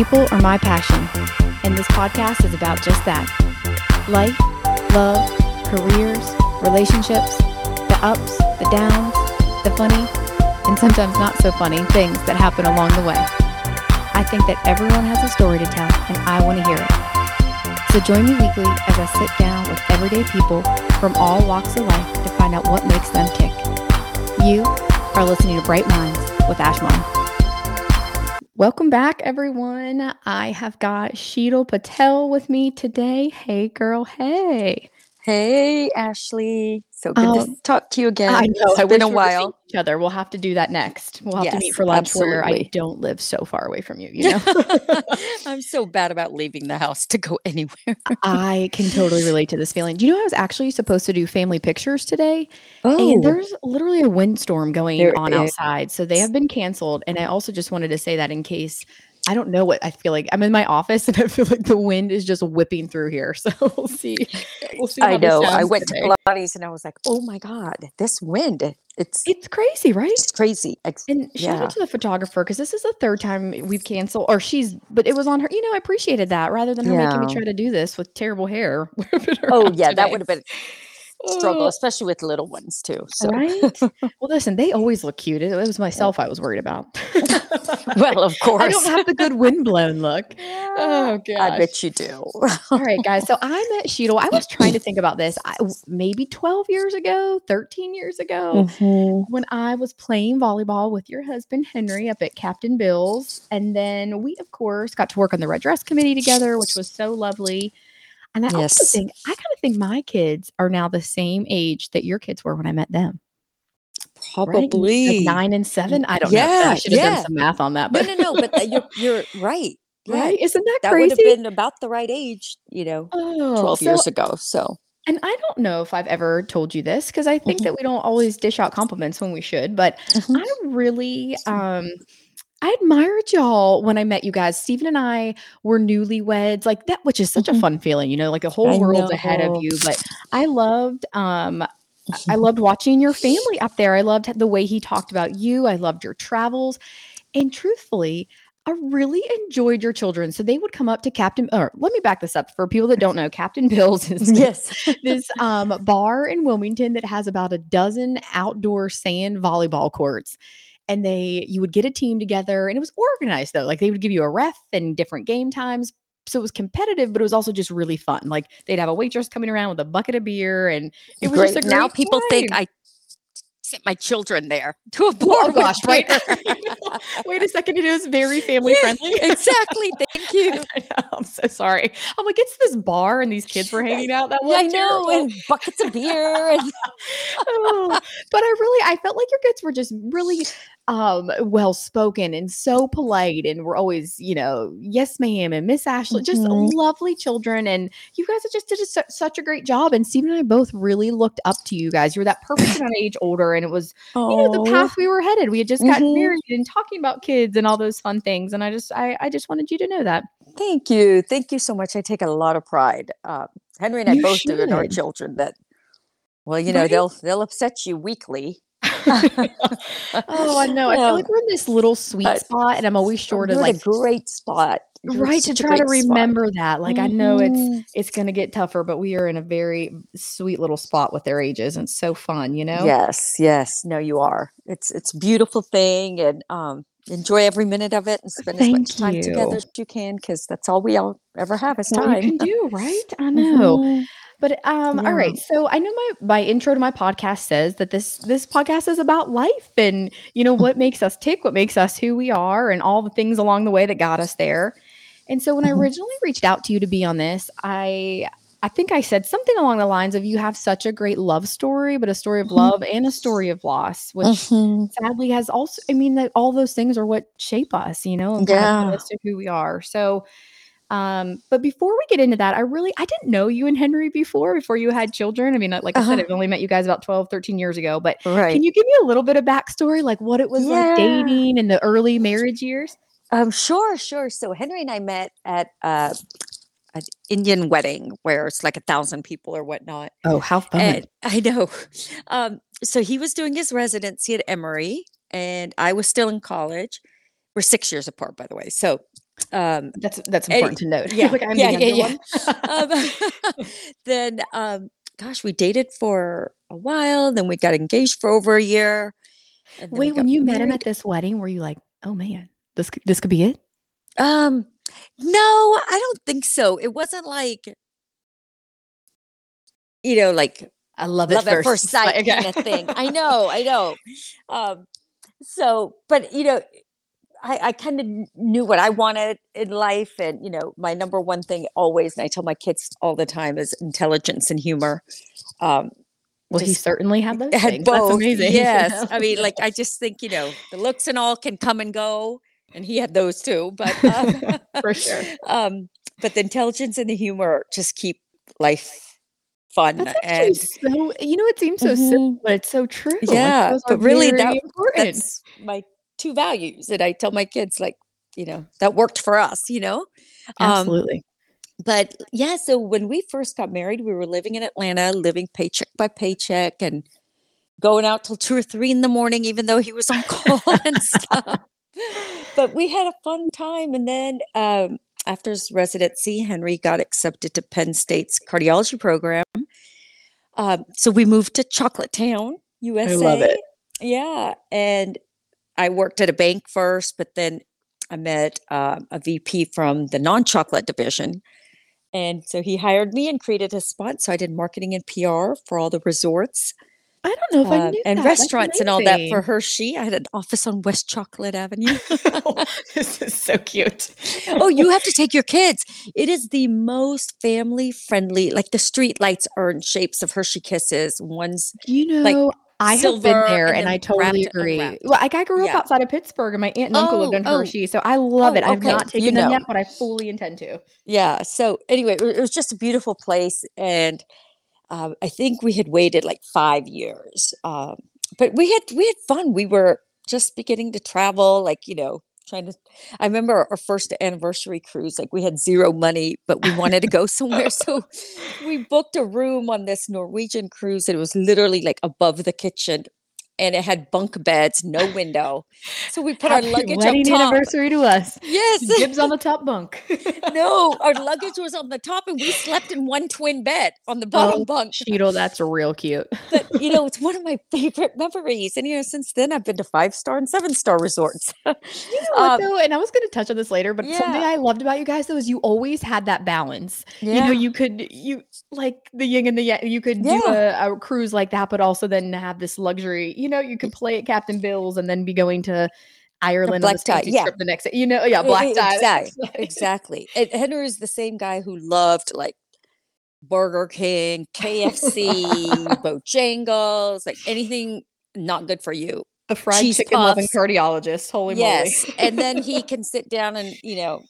People are my passion, and this podcast is about just that life, love, careers, relationships, the ups, the downs, the funny, and sometimes not so funny things that happen along the way. I think that everyone has a story to tell, and I want to hear it. So join me weekly as I sit down with everyday people from all walks of life to find out what makes them tick. You are listening to Bright Minds with Ash Mom. Welcome back, everyone. I have got Shital Patel with me today. Hey, girl. Hey. Hey, Ashley. So good Um, to talk to you again. I know. It's I been a we were seeing while. Each other. We'll have to do that next. We'll have to Yes, meet for lunch where I don't live so far away from you. You know, I'm so bad about leaving the house to go anywhere. I can totally relate to this feeling. Do you know I was actually supposed to do family pictures today, Oh, and there's literally a windstorm going There on is. outside, so they have been canceled. And I also just wanted to say that in case. I don't know what I feel like. I'm in my office and I feel like the wind is just whipping through here. So we'll see. We'll see. I know. I went today. to Pilates and I was like, oh my God, this wind. It's, It's crazy, right? it's crazy. Ex- And shout Yeah. out to the photographer because this is the third time we've canceled, or she's, but it was on her. You know, I appreciated that rather than her making me try to do this with terrible hair. Oh, yeah. That would have been struggle, Oh, especially with little ones too. So, right? well, listen, they always look cute. It was myself I was worried about. well, of course. I don't have the good windblown look. Oh, I bet you do. All right, guys. So I met Shital. I was trying to think about this I, maybe 12 years ago, 13 years ago. Mhm. when I was playing volleyball with your husband Henry up at Captain Bill's. And then we, of course, got to work on the Red Dress Committee together, which was so lovely. And I also think, I kind of think my kids are now the same age that your kids were when I met them. right? Like Probably. nine and seven. I don't know. I Yeah, should have yeah. done some math on that. No, But, no, no. But you're, you're right. Yeah, right? Isn't that, that would have been about the right age, you know, oh, 12 so- years ago. So, And I don't know if I've ever told you this because I think Mhm. that we don't always dish out compliments when we should, but Mhm. I really um I admired y'all when I met you guys. Stephen and I were newlyweds, like that, which is such a Mhm. fun feeling, you know, like the whole I world's ahead of you. But I loved um I loved watching your family up there. I loved the way he talked about you. I loved your travels. And truthfully, I really enjoyed your children. So they would come up to Captain or let me back this up for people that don't know. Captain Bill's is yes. this um, bar in Wilmington that has about a dozen outdoor sand volleyball courts. And they, you would get a team together, and it was organized though. Like they would give you a ref and different game times, so it was competitive, but it was also just really fun. Like they'd have a waitress coming around with a bucket of beer, and it was Great. just a now great people think. I sent my children there to a oh bar. Well, oh gosh, right? Wait a second, it is very family Yeah, friendly. exactly. Thank you. I I'm so sorry. I'm like, it's this bar, and these kids were hanging out. That was I know, terrible. and buckets of beer. And Oh, but I really I felt like your kids were just really um well spoken and so polite and were always, you know, yes ma'am and Miss Ashley, just Mhm. lovely children and you guys just did a, such a great job and Stephen and I both really looked up to you guys. You were that perfect amount of age older and it was, you know, the path we were headed. We had just gotten Mhm. married and talking about kids and all those fun things and I just I I just wanted you to know that. Thank you. Thank you so much. I take a lot of pride. Uh, Henry and I You both do in our children that, well, you know, Right? they'll they'll upset you weekly. Oh, I know. I feel like we're in this little sweet spot and I'm always short of like a great spot. You're right to try to great spot. remember that like i know it's Mhm. it's going to get tougher but we are in a very sweet little spot with their ages and it's so fun you know Yes, yes. No, you are. It's it's a beautiful thing, and um, enjoy every minute of it, and spend as much time together you. as you can, because that's all we all ever have is time. all you can do right i know Mhm. But um Yeah. right so i know my my intro to my podcast says that this this podcast is about life and you know what makes us tick what makes us who we are and all the things along the way that got us there and so when i Mhm. originally reached out to you to be on this i I think I said something along the lines of you have such a great love story, but a story of Mhm. love and a story of loss, which Mhm. sadly has also i mean that all those things are what shape us you know and Yeah. us to who we are so um but before we get into that i really i didn't know you and henry before before you had children i mean like i said Uh-huh. i've only met you guys about 12 13 years ago but Right. can you give me a little bit of backstory like what it was like dating in the early marriage years Um, sure, sure. So Henry and I met at uh, an Indian wedding where it's like a thousand people or whatnot. oh how fun And I know. Um, so he was doing his residency at Emory, and I was still in college. We're six years apart, by the way. So Um, That's that's Any- important to note. yeah, like I'm yeah, the yeah, yeah. one. um, then, um, gosh, we dated for a while. Then we got engaged for over a year. and then we Wait, when got you met him at this wedding, were you like, "Oh man, this this could be it"? Um, no, I don't think so. It wasn't like, you know, like I love it love at first sight Okay. kind of thing. I know, I know. Um, so, but you know, I, I kind of knew what I wanted in life, and you know, my number one thing always, and I tell my kids all the time, is intelligence and humor. Um, Well, he certainly had those had things. both. That's amazing. you Yes? I mean, like I just think you know, the looks and all can come and go, and he had those too. But um, for sure. um, but the intelligence and the humor just keep life fun That's and so. You know, it seems so simple, Mhm. but it's so true. Yeah, are but really that- important. that's my two values and i tell my kids like you know that worked for us you know um, Absolutely. but yeah so when we first got married we were living in atlanta living paycheck by paycheck and going out till two or three in the morning even though he was on call and stuff but we had a fun time and then um, after his residency henry got accepted to penn state's cardiology program um, so we moved to chocolate town usa i love it. yeah and i worked at a bank first but then i met um, a vp from the non-chocolate division and so he hired me and created a spot so i did marketing and pr for all the resorts I don't know if I uh, knew and that. Restaurants and all that for hershey i had an office on west chocolate avenue this is so cute. oh, you have to take your kids. It is the most family friendly. Like the street lights are in shapes of Hershey Kisses. One's You know, like, I have been there, and I totally agree. Well, like I grew up Yeah. outside of Pittsburgh, and my aunt and uncle lived Oh, in oh. Hershey, so I love Oh, it. I've okay, not taken you them yet, but I fully intend to. yeah. So anyway, it it was just a beautiful place, and um, I think we had waited like five years, um, but we had we had fun. We were just beginning to travel, like you know. Trying to, I remember our first anniversary cruise. Like we had zero money, but we wanted to go somewhere, so we booked a room on this Norwegian cruise and it was literally like above the kitchen and it had bunk beds, no window. So we put our luggage up wedding top. anniversary to us. Yes. Dibs on the top bunk. no, our luggage was on the top and we slept in one twin bed on the bottom Oh, bunk. Shital, that's real cute. But you know, it's one of my favorite memories. And you know, since then I've been to five star and seven star resorts. You know what Um, though, and I was going to touch on this later, but something. I loved about you guys though is you always had that balance. Yeah. You know, you could you like the yin and the yang. You could do a, a cruise like that, but also then have this luxury. You know, you could play at Captain Bill's and then be going to Ireland on black the tie, yeah. trip the next day. You know, yeah, black tie. Exactly. exactly. And Henry is the same guy who loved like Burger King, KFC, Bojangles, like anything not good for you. The fried cheese chicken loving cardiologist. Holy yes. moly. and then he can sit down and, you know,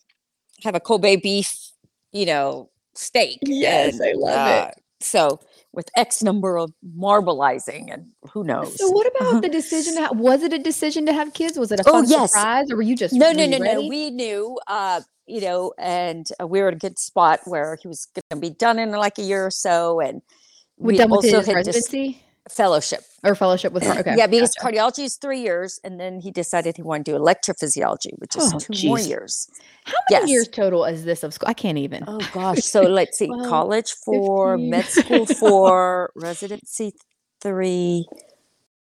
have a Kobe beef, you know, steak. Yes, and, I love it. uh, So with X number of marbleizing and who knows. So what about the decision to ha- was it a decision to have kids? Was it a Oh, yes. surprise or were you just no were no you no no we knew uh you know and uh, we were at a good spot where he was going to be done in like a year or so and we we done with also his had dis- residency fellowship or fellowship with. Okay. yeah because gotcha. cardiology is three years and then he decided he wanted to do electrophysiology which is Oh, two more years How many yes. years total is this of school? I can't even. oh gosh so let's see Twelve, college four 15. med school four residency three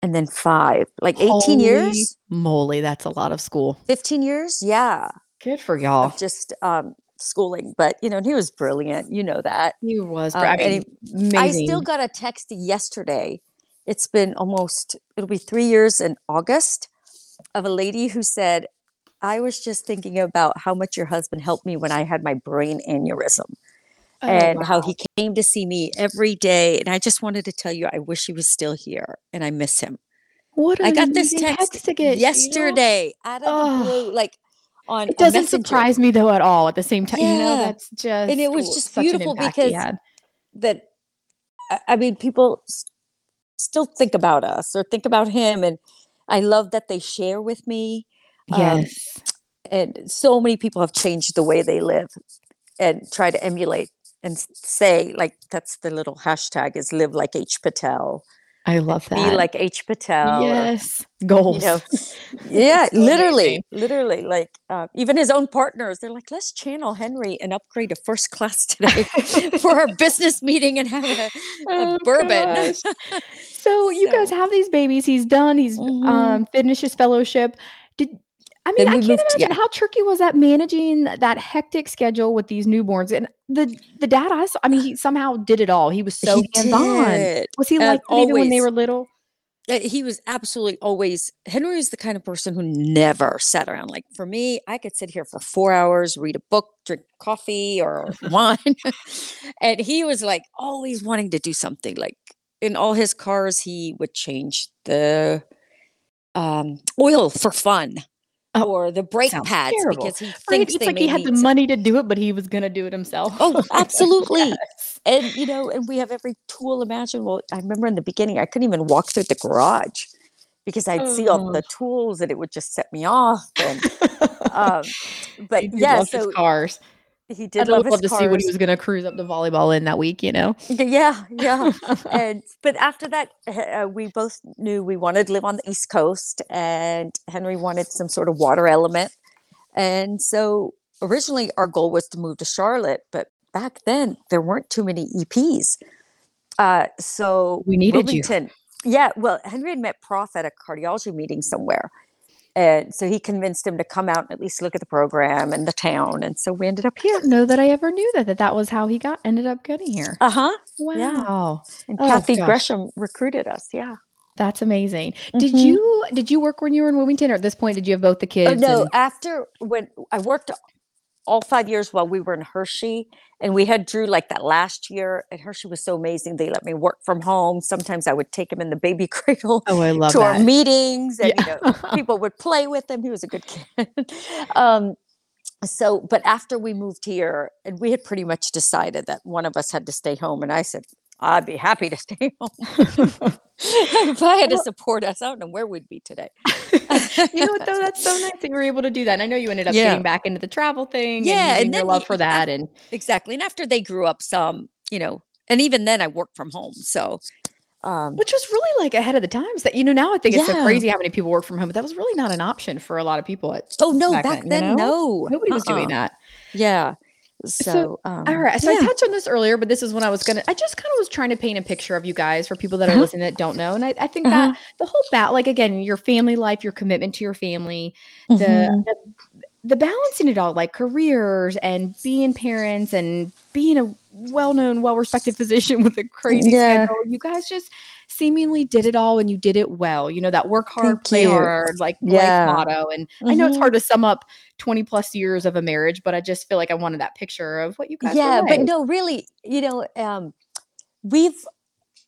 and then five like 18 Holy years Moly, that's a lot of school. 15 years yeah Good for y'all. just um schooling but you know and he was brilliant you know that He was. Um, br- I and mean, I still got a text yesterday. It's been almost, it'll be three years in August of a lady who said, I was just thinking about how much your husband helped me when I had my brain aneurysm Oh, and how he came to see me every day. And I just wanted to tell you, I wish he was still here and I miss him. What I got this text to get, you know? yesterday out of Oh. the blue, like on It doesn't surprise me though at all. At the same time, you know, Yeah. that's just and it was just beautiful because that I- mean, people still think about us or think about him, and I love that they share with me. um, Yes. and so many people have changed the way they live and try to emulate and say like that's the little hashtag is live like H Patel. I love that. be like H. Patel. or, yes, you know, yeah, literally, literally, like uh, even his own partners, they're like, let's channel Henry and upgrade to first class today for our business meeting and have a, a Oh, bourbon. gosh. So you guys have these babies. He's done. He's Mhm. um finished his fellowship. Did I mean I can't moved- imagine yeah. how tricky was that managing that hectic schedule with these newborns and the the dad I saw, I mean he somehow did it all. He was so He hands on. Was he like even when they were little? Uh, he was absolutely always henry is the kind of person who never sat around like for me i could sit here for four hours read a book drink coffee or wine and he was like always wanting to do something like in all his cars he would change the um, oil for fun Oh, or the brake pads terrible. because he Right? thinks It's they like he had the some- money to do it, but he was gonna do it himself. Oh, absolutely. Yes. and you know and we have every tool imaginable i remember in the beginning i couldn't even walk through the garage because i'd see all Oh. the tools and it would just set me off and um but yeah so cars. He did I'd love love, his to see what he was gonna cruise up to volleyball in that week, you know. yeah yeah. And but after that uh, we both knew we wanted to live on the east coast and henry wanted some sort of water element. And so originally our goal was to move to charlotte but back then there weren't too many eps uh, so We needed you. Yeah well henry had met prof at a cardiology meeting somewhere and so he convinced him to come out and at least look at the program and the town and so we ended up here. I didn't know that I ever knew that that, that was how he got ended up getting here. uh-huh Wow. and Oh, kathy gosh. gresham recruited us yeah That's amazing. Did Mhm. you did you work when you were in Wilmington or at this point did you have both the Oh, kids? no, and- after when I worked all five years while we were in Hershey, and we had Drew like that last year, and Hershey was so amazing. They let me work from home. Sometimes I would take him in the baby cradle oh, I love to our meetings, and you know, people would play with him. He was a good kid. um, so, but after we moved here, and we had pretty much decided that one of us had to stay home, and I said. I'd be happy to stay home. if I had to support us, I don't know where we'd be today. you know what though? That's so nice that you were able to do that. And I know you ended up Yeah. getting back into the travel thing. Yeah, and, and your love for that. And exactly and after they grew up some you know and even then i worked from home so um which was really like ahead of the times that you know now I think it's so crazy how many people work from home, but that was really not an option for a lot of people. At, oh no back back, then, you know? no nobody was doing uh-uh. that. yeah So, so, um, All right. So I touched on this earlier, but this is when I was gonna. I just kind of was trying to paint a picture of you guys for people that are Uh-huh. listening that don't know, and I, I think Uh-huh. that the whole bat, like again, your family life, your commitment to your family, the, Mhm. the the balancing it all, like careers and being parents and being a well-known, well-respected physician with a crazy Yeah. schedule. You guys just seemingly did it all, and you did it well. You know that work hard, Thank play you. hard, like Yeah. life motto. And I know it's Mhm. hard to sum up twenty plus years of a marriage, but I just feel like I wanted that picture of what you guys. were yeah but no really you know um we've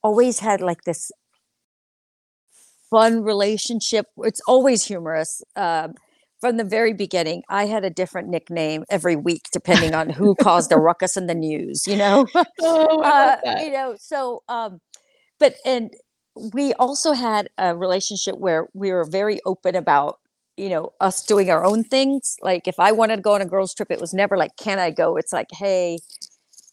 always had like this fun relationship it's always humorous um from the very beginning i had a different nickname every week depending on who caused a ruckus in the news you know? Oh, uh, you know so um but and we also had a relationship where we were very open about you know us doing our own things. Like if i wanted to go on a girls trip it was never like can i go? It's like hey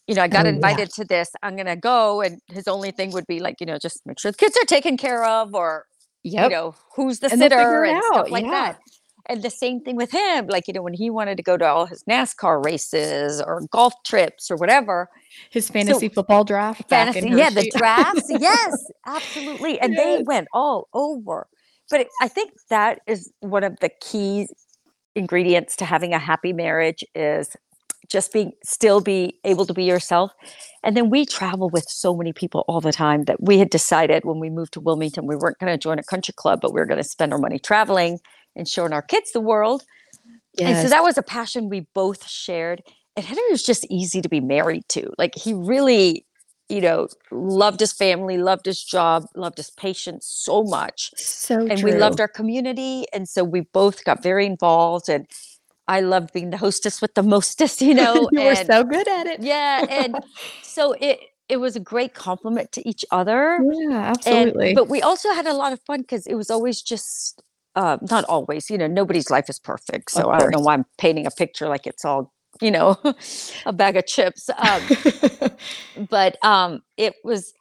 you know i got Oh, yeah. invited to this. I'm gonna go. And his only thing would be like you know just make sure the kids are taken care of or Yep. you know who's the And sitter and stuff out, like yeah. that and the same thing with him like you know when he wanted to go to all his nascar races or golf trips or whatever His fantasy football draft. fantasy yeah the drafts yes absolutely and they went all over but it, i think that is one of the key ingredients to having a happy marriage is just being still be able to be yourself and then we travel with so many people all the time that we had decided when we moved to wilmington we weren't going to join a country club but we were going to spend our money traveling and showing our kids the world and so that was a passion we both shared. And Henry was just easy to be married to. Like he really, you know, loved his family, loved his job, loved his patients so much. so and true. we loved our community. And so we both got very involved. And I loved being the hostess with the mostest, you know. you were and so good at it. yeah. And so it it was a great compliment to each other. yeah, And, absolutely. but we also had a lot of fun because it was always just uh, not always, you know, nobody's life is perfect. So I don't know why I'm painting a picture like it's all, you know, a bag of chips. Um, but um, it was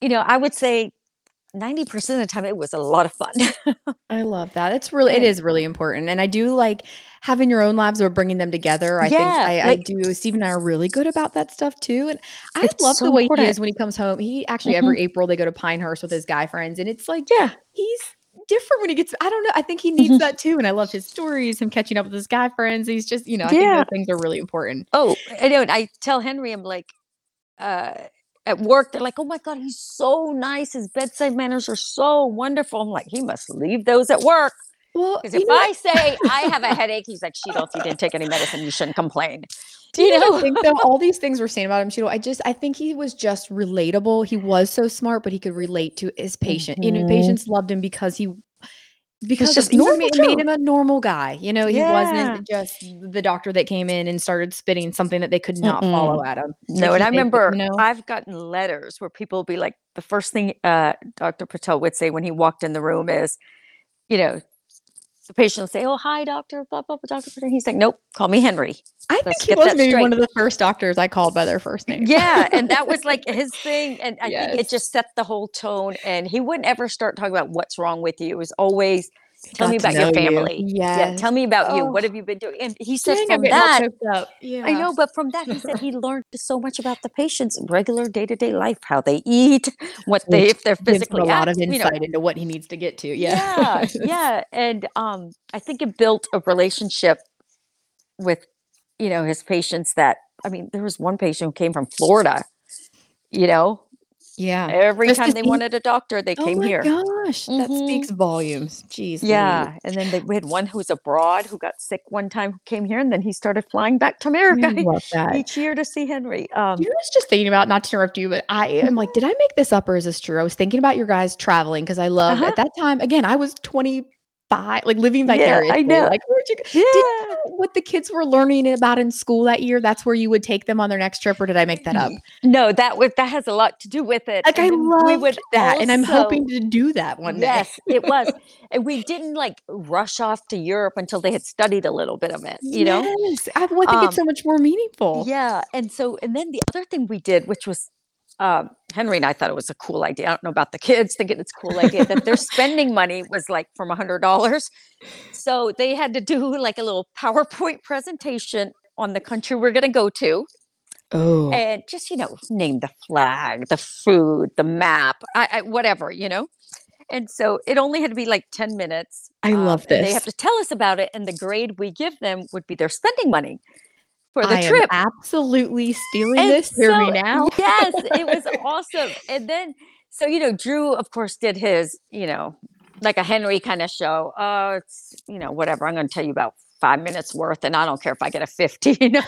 you know, I would say 90% of the time it was a lot of fun. I love that. It's really it is really important. And I do like having your own labs or bringing them together. I think Yeah, I, I like- do. Steve and I are really good about that stuff too. And I love so the way he is when he comes home. He actually Mhm. every April they go to Pinehurst with his guy friends, and it's like Yeah. he's different when he gets. I don't know. I think he needs that too. And I love his stories, him catching up with his guy friends. He's just you know I think Yeah. those things are really important. Oh, I know. and I tell Henry, I'm like, uh, at work, they're like, oh my God, he's so nice. His bedside manners are so wonderful. I'm like, he must leave those at work. Well, Because if know, I say I have a headache, he's like, Shital, if you didn't take any medicine, you shouldn't complain. Do you You know? Think though all these things we're saying about him, Shital, I just I think he was just relatable. He was so smart, but he could relate to his patient. You know, Mhm. patients loved him because he because just normal made, made him a normal guy. You know, he Yeah. wasn't just the doctor that came in and started spitting something that they could not follow at him. No, Like, and I remember you know? I've gotten letters where people will be like, the first thing uh, Dr. Patel would say when he walked in the room is, you know, the patient will say, "Oh, hi, doctor." Blah blah blah. Doctor He's like, "Nope, call me Henry." I think let's he was maybe one of the first doctors I called by their first name. Yeah, and that was like his thing, and I think it just set the whole tone. And he wouldn't ever start talking about what's wrong with you. It was always, "Tell me about your know you. family." Yeah, tell me about you. Oh. What have you been doing? And he said Dang, from that. Yeah. I know, but from that he said he learned so much about the patient's regular day to day life, how they eat, what they Which if they're physically a lot of act- you know, insight into what he needs to get to. yeah, Yeah. yeah, and um, I think it built a relationship with, you know, his patients. That I mean, there was one patient who came from Florida. You know, yeah. every Just time they wanted a doctor, they came here. Oh came my here. gosh, that Mhm. speaks volumes. Jeez. Yeah, and then they, we had one who was abroad who got sick one time who came here, and then he started flying back to America I love that. each year to see Henry. Um, You know, I was just thinking about not to interrupt you, but I am like, did I make this up or is this true? I was thinking about your guys traveling because I love Uh-huh. at that time. Again, I was 25, like living vicariously. Yeah, I know. Like, where'd you go? yeah, Did what the kids were learning about in school that year? That's where you would take them on their next trip, or did I make that up? no, that was that has a lot to do with it. Like, I and then love that, and I'm hoping to do that one day. Yes, it was. And we didn't like rush off to Europe until they had studied a little bit of it, you know? Yes, I, well, I think Um, it's so much more meaningful. Yeah. And so, and then the other thing we did, which was um, Henry and I thought it was a cool idea. I don't know about the kids thinking it's a cool idea that their spending money was like from a hundred dollars. So they had to do like a little PowerPoint presentation on the country we're going to go to Oh, and just, you know, name the flag, the food, the map, I, I, whatever, you know? And so it only had to be like 10 minutes. I love and They have to tell us about it. And the grade we give them would be their spending money for the I trip. am absolutely stealing And this. Hear me now. yes, it was awesome. And then, so, you know, Drew, of course, did his, you know, like a Henry kind of show. Oh, it's, you know, whatever. I'm going to tell you about five minutes worth, and I don't care if I get a 50, you know.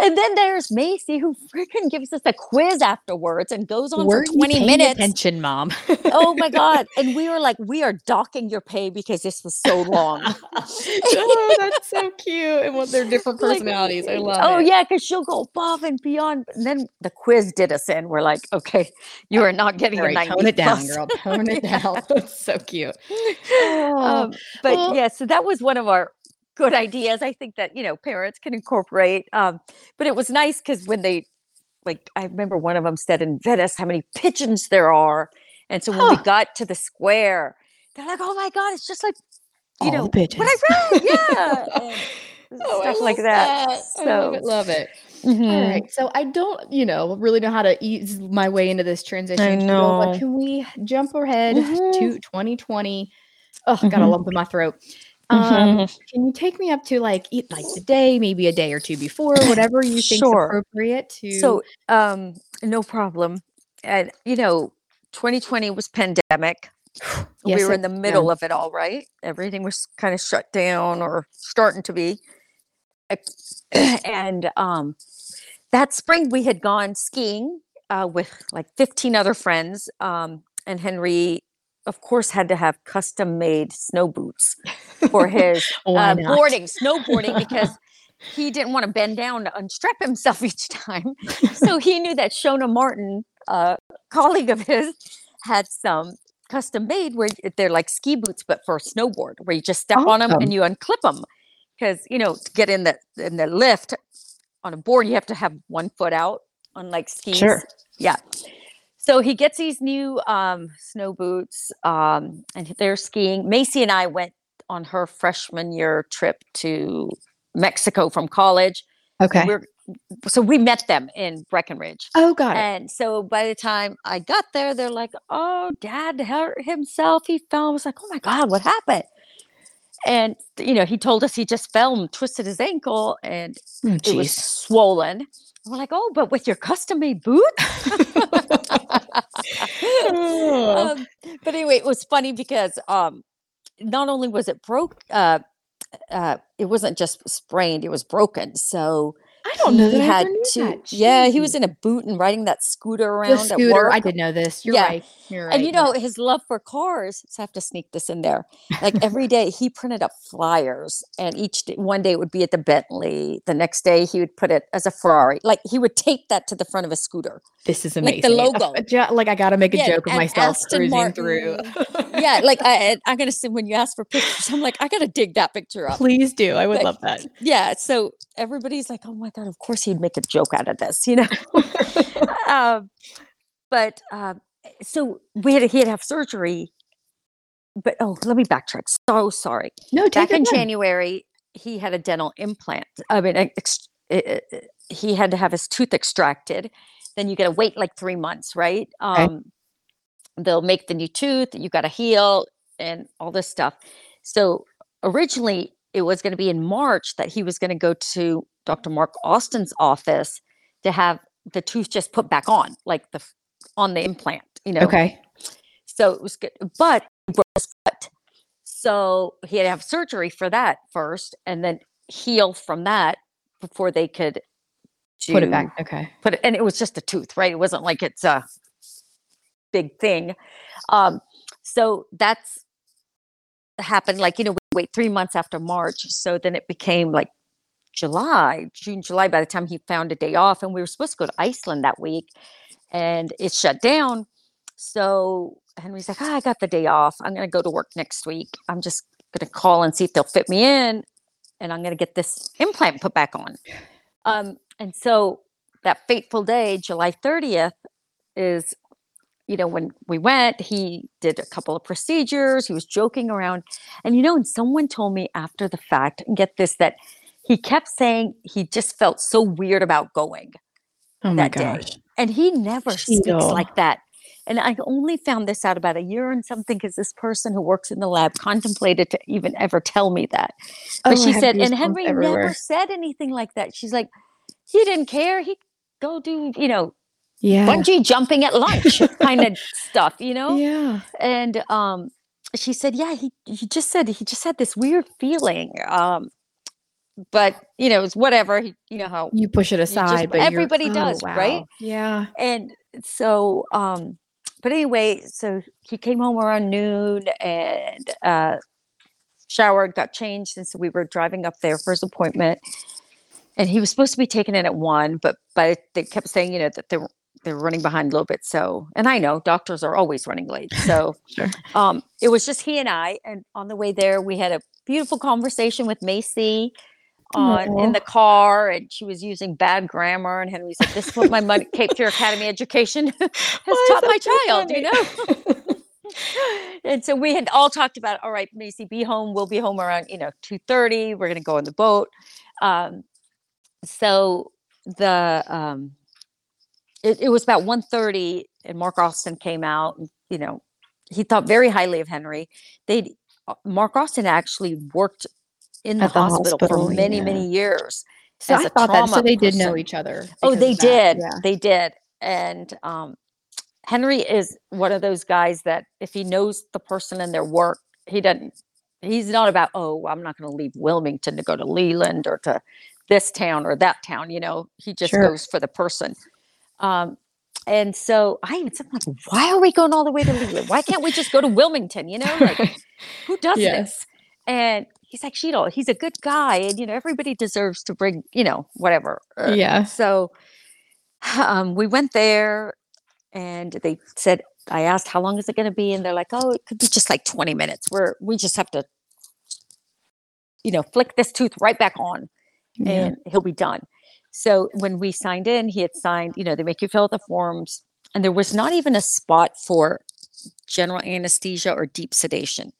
and then there's Macy, who freaking gives us a quiz afterwards and goes on Were for 20 paying minutes. Attention, mom. oh my God. And we were like, we are docking your pay because this was so long. oh, that's so cute. And what their different Like, personalities. I love oh it. yeah, because she'll go above and beyond. And then the quiz did us in. We're like, okay, you are not getting All a right, 90 tone it down, girl. Tone it Yeah. down. That's so cute. Oh, Um, but well- yeah, so that was one of our good ideas. I think that you know parents can incorporate. Um, but it was nice because when they like, I remember one of them said in Venice how many pigeons there are, and so when we got to the square, they're like, "Oh my god, it's just like you All know pigeons. what I read." Yeah, Oh, I stuff like love that. I love So, it. Love it. mhm. All right. So I don't, you know, really know how to ease my way into this transition. Cheryl, know. But can we jump ahead Mhm. to 2020? Oh, got a Mhm. lump in my throat. Um, Mhm. can you take me up to like eat like the day, maybe a day or two before, whatever you think's Sure. appropriate to So, um, no problem. And you know, 2020 was pandemic. Yes, we were in the middle yeah. of it all, right? Everything was kind of shut down or starting to be. And um, that spring, we had gone skiing uh, with like 15 other friends. Um, and Henry, of course, had to have custom made snow boots for his uh, boarding, snowboarding, because he didn't want to bend down to unstrap himself each time. so he knew that Shona Martin, a colleague of his, had some custom made where they're like ski boots, but for snowboard, where you just step on them and you unclip them. Because you know, to get in the in the lift on a board, you have to have one foot out on like skis. Yeah. So he gets these new um, snow boots, um, and they're skiing. Macy and I went on her freshman year trip to Mexico from college. Okay. We're, so we met them in Breckenridge. oh, God. And so by the time I got there, they're like, "Oh, Dad hurt himself. He fell." I was like, "Oh my God, what happened?" And you know, he told us he just fell and twisted his ankle, and Oh, it was swollen. We're like, "Oh, but with your custom made boots." Um, but anyway, it was funny because um, not only was it broke, uh, uh, it wasn't just sprained; it was broken. So I don't know he that I had to. that. Yeah, he was in a boot and riding that scooter the around at scooter. work. I did know this. You're Yeah. right. You're right. And you know his love for cars. So I have to sneak this in there. Like every day, he printed up flyers, and each day, one day it would be at the Bentley. The next day, he would put it as a Ferrari. Like he would tape that to the front of a scooter. this is amazing. like the. Logo. like I gotta make a Yeah, joke of myself Aston cruising through. yeah, like I, I'm gonna say when you ask for pictures, I'm like, I gotta dig that picture up. Please do. I would But- love that. Yeah, so everybody's like, oh my of course he'd make a joke out of this, you know. um, but um, so we had he had to have surgery. But oh, let me backtrack. So sorry. no, Back in time. January, he had a dental implant. I mean, ex- uh, uh, he had to have his tooth extracted. Then you got to wait like three months, right? Um, they'll make the new tooth. You got to heal and all this stuff. So originally, it was going to be in March that he was going to go to Dr. Mark Austin's office to have the tooth just put back on, like the on the implant. You know, Okay. so it was good, but he broke his foot. So he had to have surgery for that first, and then heal from that before they could Put it back. Okay. Put it, and it was just a tooth, right? It wasn't like it's a big thing. Um, so that's happened. Like you know, we wait three months after March, so then it became like July, June, July. By the time he found a day off, and we were supposed to go to Iceland that week, and it shut down. So Henry's like, "Ah, I got the day off. I'm going to go to work next week. I'm just going to call and see if they'll fit me in, and I'm going to get this implant put back on. Um, and so that fateful day, July 30th, is, you know, when we went, he did a couple of procedures. He was joking around. And, you know, and someone told me after the fact, get this, that he kept saying he just felt so weird about going Oh my that day. And he never speaks like that. And I only found this out about a year and something because this person who works in the lab contemplated to even ever tell me that. But Oh, she said, and Henry everywhere. never said anything like that. She's like, he didn't care. He'd go do, you know, Yeah. bungee jumping at lunch kind of stuff, you know? Yeah. And um, she said, yeah, he, he just said he just had this weird feeling. Um, but, you know, it's whatever. He, you know how You push it just- aside, but you're- everybody oh, does, right? Yeah. and so um but anyway so he came home around noon and uh showered got changed and so we were driving up there for his appointment and he was supposed to be taken in at one but but they kept saying you know that they were they're running behind a little bit so and i know doctors are always running late so Sure. um it was just he and i and on the way there we had a beautiful conversation with macy on Aw. in the car and she was using bad grammar and henry said this is what my money cape fear academy education has taught my child you know? And so we had all talked about all right macy be home. We'll be home around you know 2.30 we're going to go on the boat. Um, so the um, it, it was about 1.30 and mark austin came out and you know he thought very highly of henry. They mark austin actually worked in the, At the hospital, hospital, for many yeah. many years So I thought that so they did know each other. Oh, they did. Yeah. They did. And um, Henry is one of those guys that if he knows the person and their work, he doesn't. He's not about oh, I'm not going to leave Wilmington to go to Leland or to this town or that town. You know, he just Sure. goes for the person. Um, and so I even said, like, why are we going all the way to Leland? Why can't we just go to Wilmington? You know, like who does Yes. this? And he's like, Shital, he's a good guy, and you know, everybody deserves to bring, you know, whatever. uh, Yeah. so um, we went there and they said, I asked, how long is it going to be? And they're like, oh, it could be just like 20 minutes. We're, we just have to, you know, flick this tooth right back on Yeah. and he'll be done. So when we signed in, he had signed, you know, they make you fill out the forms. and there was not even a spot for general anesthesia or deep sedation.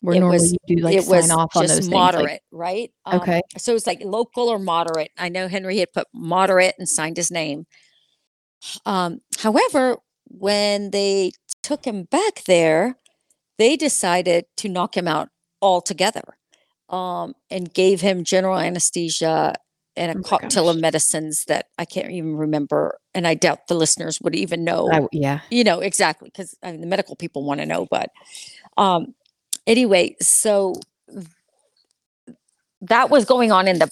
Where It normally was you do like it was off on those just things. like- moderate, right? Um, okay. so it's like local or moderate. I know Henry had put moderate and signed his name. Um, however, when they took him back there, they decided to knock him out altogether um, and gave him general anesthesia and a Oh cocktail of medicines that I can't even remember. And I doubt the listeners would even know I, yeah. you know exactly because I mean the medical people want to know but um anyway so that was going on in the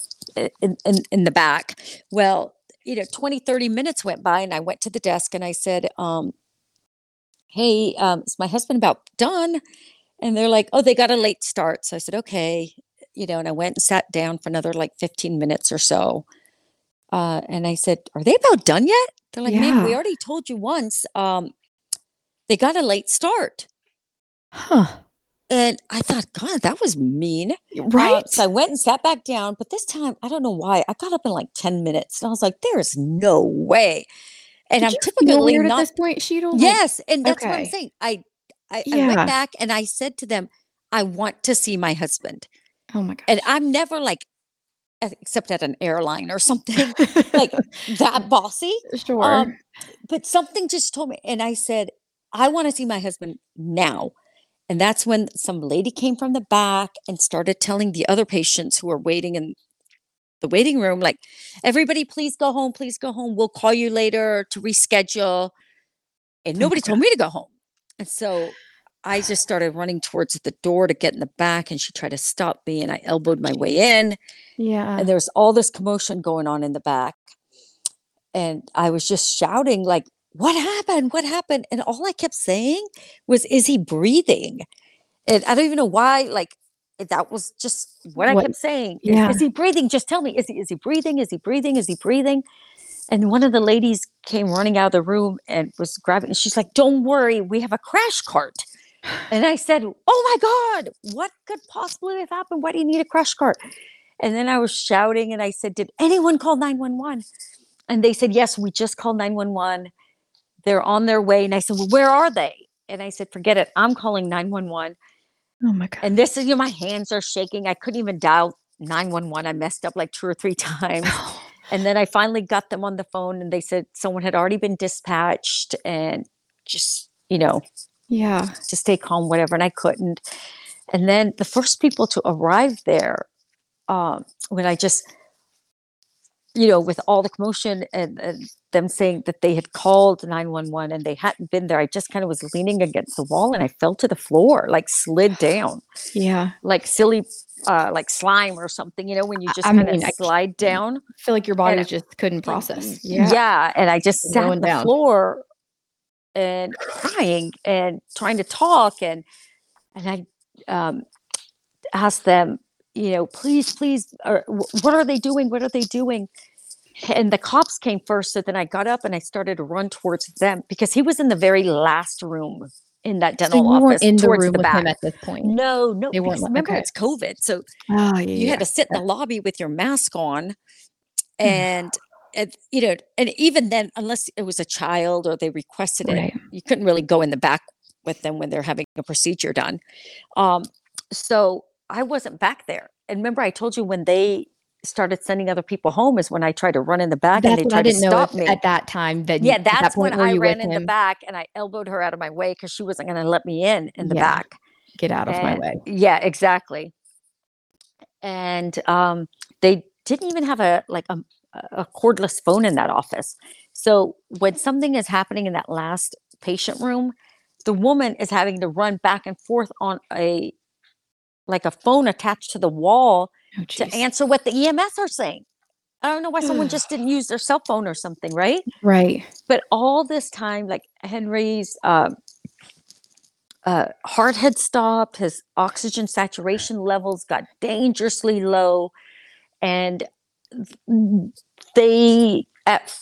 in, in, in the back. Well you know 20 30 minutes went by and i went to the desk and i said um hey um is my husband about done? And they're like oh they got a late start. So i said okay you know and i went and sat down for another like 15 minutes or so. Uh and i said are they about done yet? They're like man we already told you once um they got a late start. Huh. And i thought god that was mean Uh, Right. so I went and sat back down, but this time I don't know why. I got up in like 10 minutes and I was like, there is no way. And Did I'm typically not at this point, Shital? Like, Yes, and that's what I'm saying. I I, I went back and I said to them, I want to see my husband. Oh my god. And I'm never like uh, except at an airline or something like that bossy. sure. Um, but something just told me, and I said, I want to see my husband now. And that's when some lady came from the back and started telling the other patients who were waiting in the waiting room, like, everybody, please go home, please go home. We'll call you later to reschedule. And Oh nobody told me to go home. And so I just started running towards the door to get in the back, and she tried to stop me, and I elbowed my way in yeah. and there was all this commotion going on in the back and i was just shouting like what happened? What happened? And all i kept saying was is he breathing? And i don't even know why like eh, that was just what i kept saying yeah. is he breathing? Just tell me is he is he breathing? Is he breathing? Is he breathing? And one of the ladies came running out of the room and was grabbing and she's like don't worry we have a crash cart. And i said oh my god what could possibly have happened? Why do you need a crash cart? And then I was shouting and I said, Did anyone call 911? And they said, Yes, we just called 911. They're on their way. And I said, Well, where are they? And I said, Forget it. I'm calling 911. oh my god. And this is, you know, my hands are shaking. I couldn't even dial 911. I messed up like two or three times. And then I finally got them on the phone and they said someone had already been dispatched and just, you know, yeah. to stay calm, whatever. And I couldn't. And then the first people to arrive there, um, when I just, you know, with all the commotion and, and them saying that they had called 911 and they hadn't been there, I just kind of was leaning against the wall and I fell to the floor, like slid down, Yeah. like silly, uh, like slime or something, you know, when you just kind of slide down. I feel like your body And- just couldn't process. Yeah. Yeah. And I just Just sat on the down. floor and crying and trying to talk and and I um asked them, you know, please, please, or, what are they doing? What are they doing? And the cops came first. So then I got up and I started to run towards them because he was in the very last room in that So dental you office weren't in the towards room the with back. him at this point. no, no. They weren't remember, okay. it's COVID. So Oh yeah. you had to sit in the lobby with your mask on and, and you know and even then unless it was a child or they requested it you couldn't really go in the back with them when they're having a procedure done um so i wasn't back there and remember i told you when they started sending other people home is when i tried to run in the back That's and they tried to stop me at that time that yeah at that that's point when i ran in him? the back and i elbowed her out of my way because she wasn't going to let me in in the Yeah. back Get out of my way. yeah, exactly. And um, they didn't even have a like a, a cordless phone in that office. So when something is happening in that last patient room, the woman is having to run back and forth on a like a phone attached to the wall Oh, to answer what the EMS are saying. I don't know why someone just didn't use their cell phone or something, right? Right. but all this time like henry's um uh, heart had stopped his oxygen saturation levels got dangerously low and they at,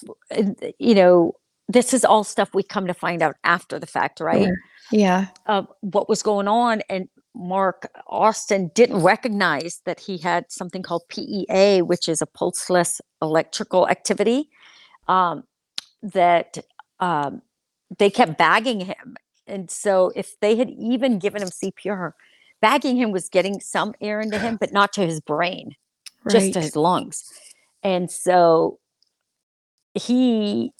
you know this is all stuff we come to find out after the fact right Sure. Yeah. of what was going on and mark austin didn't recognize that he had something called pea which is a pulseless electrical activity um, that um, they kept bagging him. And so if they had even given him CPR, bagging him was getting some air into him, but not to his brain, just to his lungs. And so he,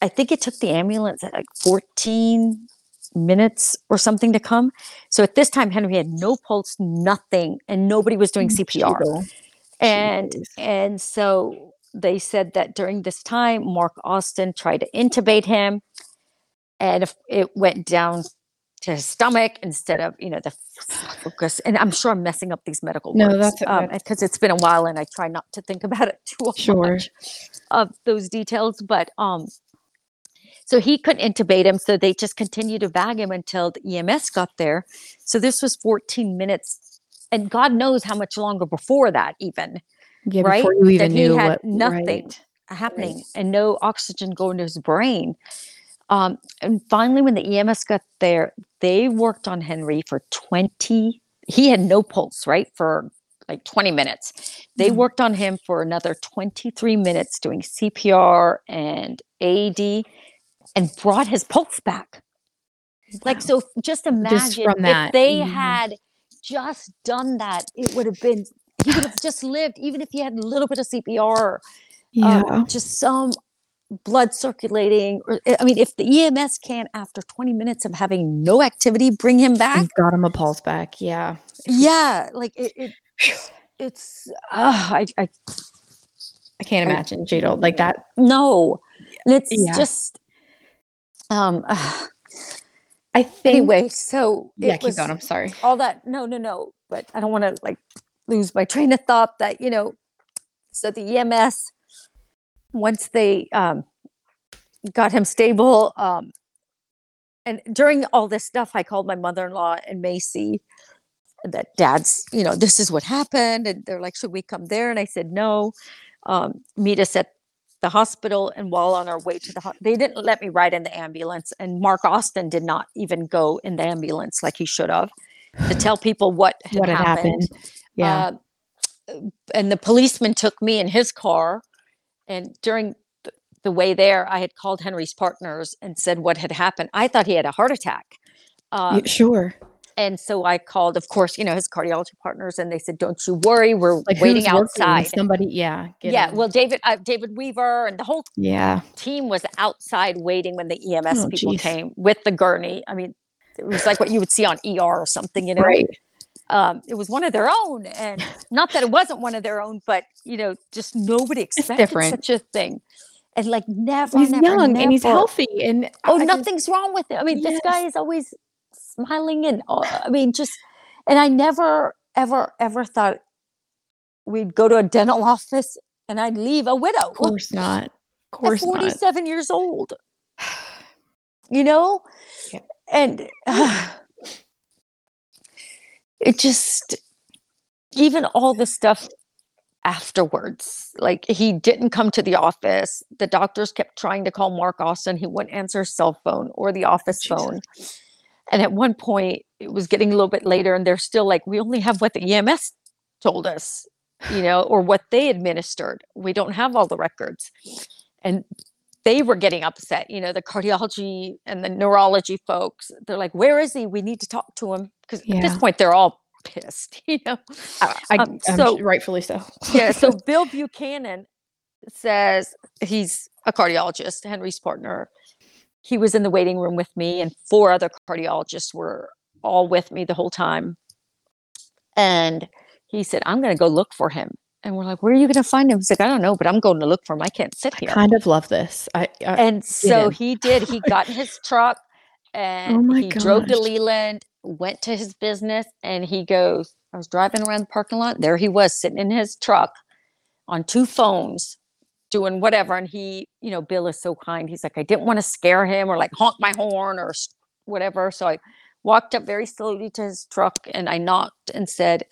I think it took the ambulance at like 14 minutes or something to come. So at this time, Henry had no pulse, nothing, and nobody was doing CPR. Jeeble. And and so they said that during this time, Mark Austin tried to intubate him, and if it went down to his stomach instead of you know the focus. And I'm sure I'm messing up these medical No, words because it's been a while, and I try not to think about it too Sure. much of those details. But um, so he couldn't intubate him, so they just continued to bag him until the EMS got there. So this was 14 minutes, and God knows how much longer before that even Yeah, right? before you That even he had what nothing right. happening and no oxygen going to his brain. Um, and finally, when the EMS got there, they worked on Henry for 20. He had no pulse, right? For like 20 minutes. They Mhm. worked on him for another 23 minutes doing CPR and AED and brought his pulse back. Like, so just imagine that, if they yeah. had just done that, it would have been, he would have just lived, even if he had a little bit of CPR, yeah. um, just some blood circulating. Or, I mean, if the EMS can, after 20 minutes of having no activity, bring him back, and got him a pulse back. Yeah. yeah, like it, it it's, uh, I, I, I can't imagine Shital like that. no. It's Yeah. just, um, I think. anyway, so yeah, keep going. I'm sorry. all that no no no but i don't want to like lose my train of thought that you know so the ems once they um got him stable um and during all this stuff i called my mother-in-law and macy that dad's you know this is what happened and they're like should we come there and i said no um meet us at the hospital and while on our way to the ho- they didn't let me ride in the ambulance and mark austin did not even go in the ambulance like he should have to tell people what had, What had happened, happened? Yeah. Uh, and the policeman took me in his car and during th- the way there i had called henry's partners and said what had happened i thought he had a heart attack um, sure. And so i called of course you know his cardiology partners and they said don't you worry we're Like waiting outside Somebody. Yeah. yeah him. well david uh, david weaver and the whole Yeah. team was outside waiting when the ems Oh, people geez. came with the gurney i mean it was like what you would see on er or something you know Right. um, it was one of their own and not that it wasn't one of their own but you know just nobody expected such a thing and like never He's never, young and he's healthy and oh I nothing's wrong with it i mean this guy is always smiling and uh, i mean just and i never ever ever thought we'd go to a dental office and i'd leave a widow Of course not. Of at course not. 47 years old you know Yeah. and it just even all the stuff afterwards like he didn't come to the office the doctors kept trying to call mark austin he wouldn't answer his cell phone or the office Jesus. phone and at one point it was getting a little bit later and they're still like we only have what the ems told us you know or what they administered. We don't have all the records. And they were getting upset you know the cardiology and the neurology folks. They're like where is he? We need to talk to him because at this point they're all pissed you know? I, Um, I'm so- rightfully so. yeah so bill buchanan says he's a cardiologist henry's partner he was in the waiting room with me and four other cardiologists were all with me the whole time. And he said i'm going to go look for him. And we're like where are you going to find him? He's like i don't know but i'm going to look for him. I can't sit here. I kind of love this. I, I and so he did. He got in his truck oh and Oh he drove to leland went to his business and he goes i was driving around the parking lot. There he was sitting in his truck on two phones doing whatever and he you know bill is so kind he's like i didn't want to scare him or like honk my horn or whatever so i walked up very slowly to his truck and i knocked and said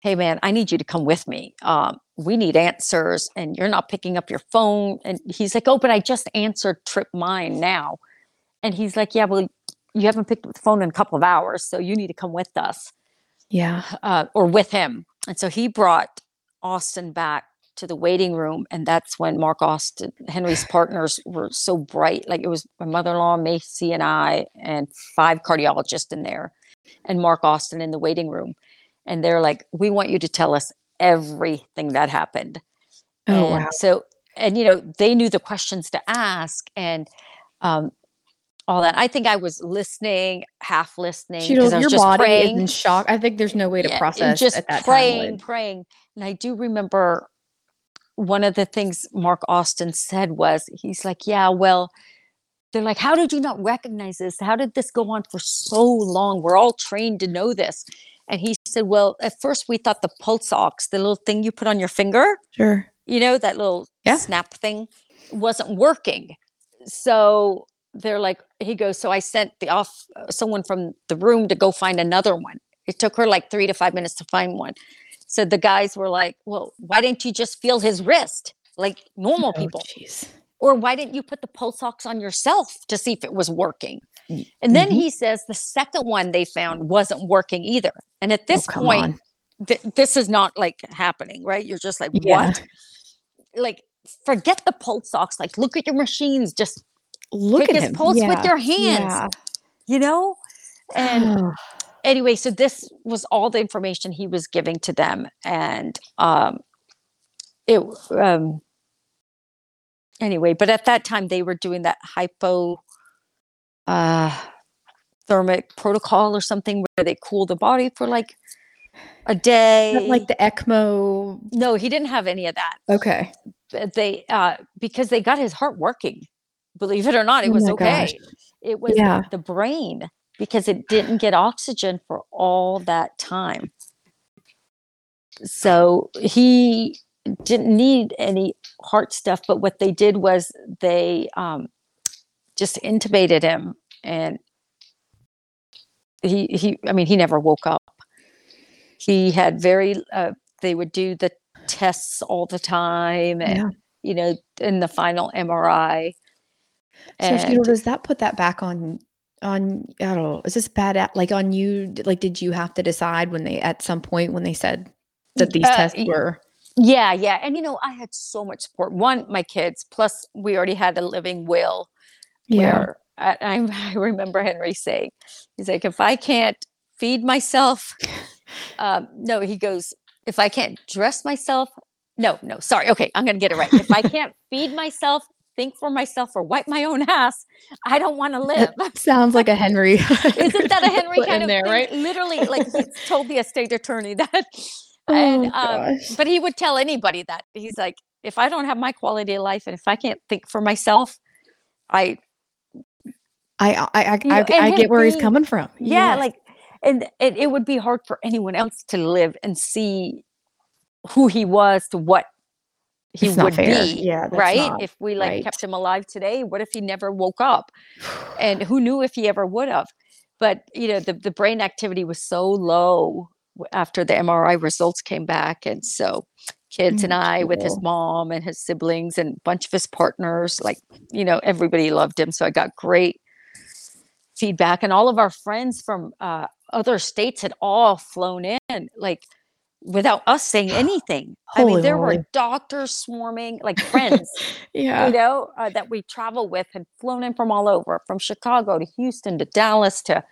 hey man i need you to come with me um, we need answers and you're not picking up your phone and he's like oh but i just answered trip mine now and he's like yeah well you haven't picked up the phone in a couple of hours so you need to come with us yeah. uh, or with him and so he brought austin back to the waiting room, and that's when Mark Austin, Henry's partners, were so bright. Like it was my mother-in-law, Macy, and I, and five cardiologists in there, and Mark Austin in the waiting room, and they're like, "We want you to tell us everything that happened." Oh and wow. so, and you know, they knew the questions to ask, and um, all that. I think I was listening, half listening, She because knows I was your just body is praying in shock. I think there's no way to yeah, process just praying, praying. And I do remember one of the things Mark Austin said was, he's like, yeah, well, they're like, how did you not recognize this? How did this go on for so long? We're all trained to know this. And he said, well, at first we thought the pulse ox, the little thing you put on your finger, Sure. you know, that little Yeah. snap thing wasn't working. So they're like, he goes, so I sent the off uh, someone from the room to go find another one. It took her like three to five minutes to find one. So the guys were like, well, why didn't you just feel his wrist like normal Oh, people? jeez. Or why didn't you put the pulse ox on yourself to see if it was working? And then mhm. he says the second one they found wasn't working either. And at Oh, this come point, th- this is not like happening, right? You're just like, Yeah. what? Like, forget the pulse ox. Like, look at your machines. Just Look at his him. pulse with your hands, Yeah. you know? And Oh, anyway, so this was all the information he was giving to them. And um, it, um, anyway, but at that time they were doing that hypo uh, thermic protocol or something where they cool the body for like a day. Like the ECMO. no, he didn't have any of that. Okay. They, uh, because they got his heart working, believe it or not, it Oh was okay. gosh. It was Yeah. the brain because it didn't get oxygen for all that time. So he didn't need any heart stuff, but what they did was they um, just intubated him and he he I mean he never woke up. He had very uh, they would do the tests all the time and Yeah. you know in the final MRI. So, And Shital, does that put that back on on I don't know, is this bad at like on you? Like, did you have to decide when they at some point when they said that these Uh, tests were Yeah, yeah. And you know, I had so much support. One, my kids, plus we already had a living will yeah. I I remember Henry saying, he's like, if I can't feed myself, um, no, he goes, if I can't dress myself, no, no, sorry. Okay, I'm going to get it right. If I can't feed myself, think for myself, or wipe my own ass, I don't want to live. That sounds like a Henry. Isn't that a Henry kind in of there, thing? right? Literally, like he told the estate attorney that. Oh, and um, gosh. but he would tell anybody that he's like, if I don't have my quality of life and if I can't think for myself, I I I I, You know, I, I get where he's coming from. yeah, Yes. like and it, it would be hard for anyone else to live and see who he was to what he It's would be. Yeah, right. not if we like right. kept him alive today, what if he never woke up? and who knew if he ever would have but you know the, the brain activity was so low after the mri results came back and so kids and Mm, i with his mom and his siblings and a bunch of his partners like you know everybody loved him so i got great feedback and all of our friends from uh, other states had all flown in like without us saying anything i mean there moly. were doctors swarming like friends yeah. you know, uh, that we travel with had flown in from all over, from Chicago to Houston to Dallas to,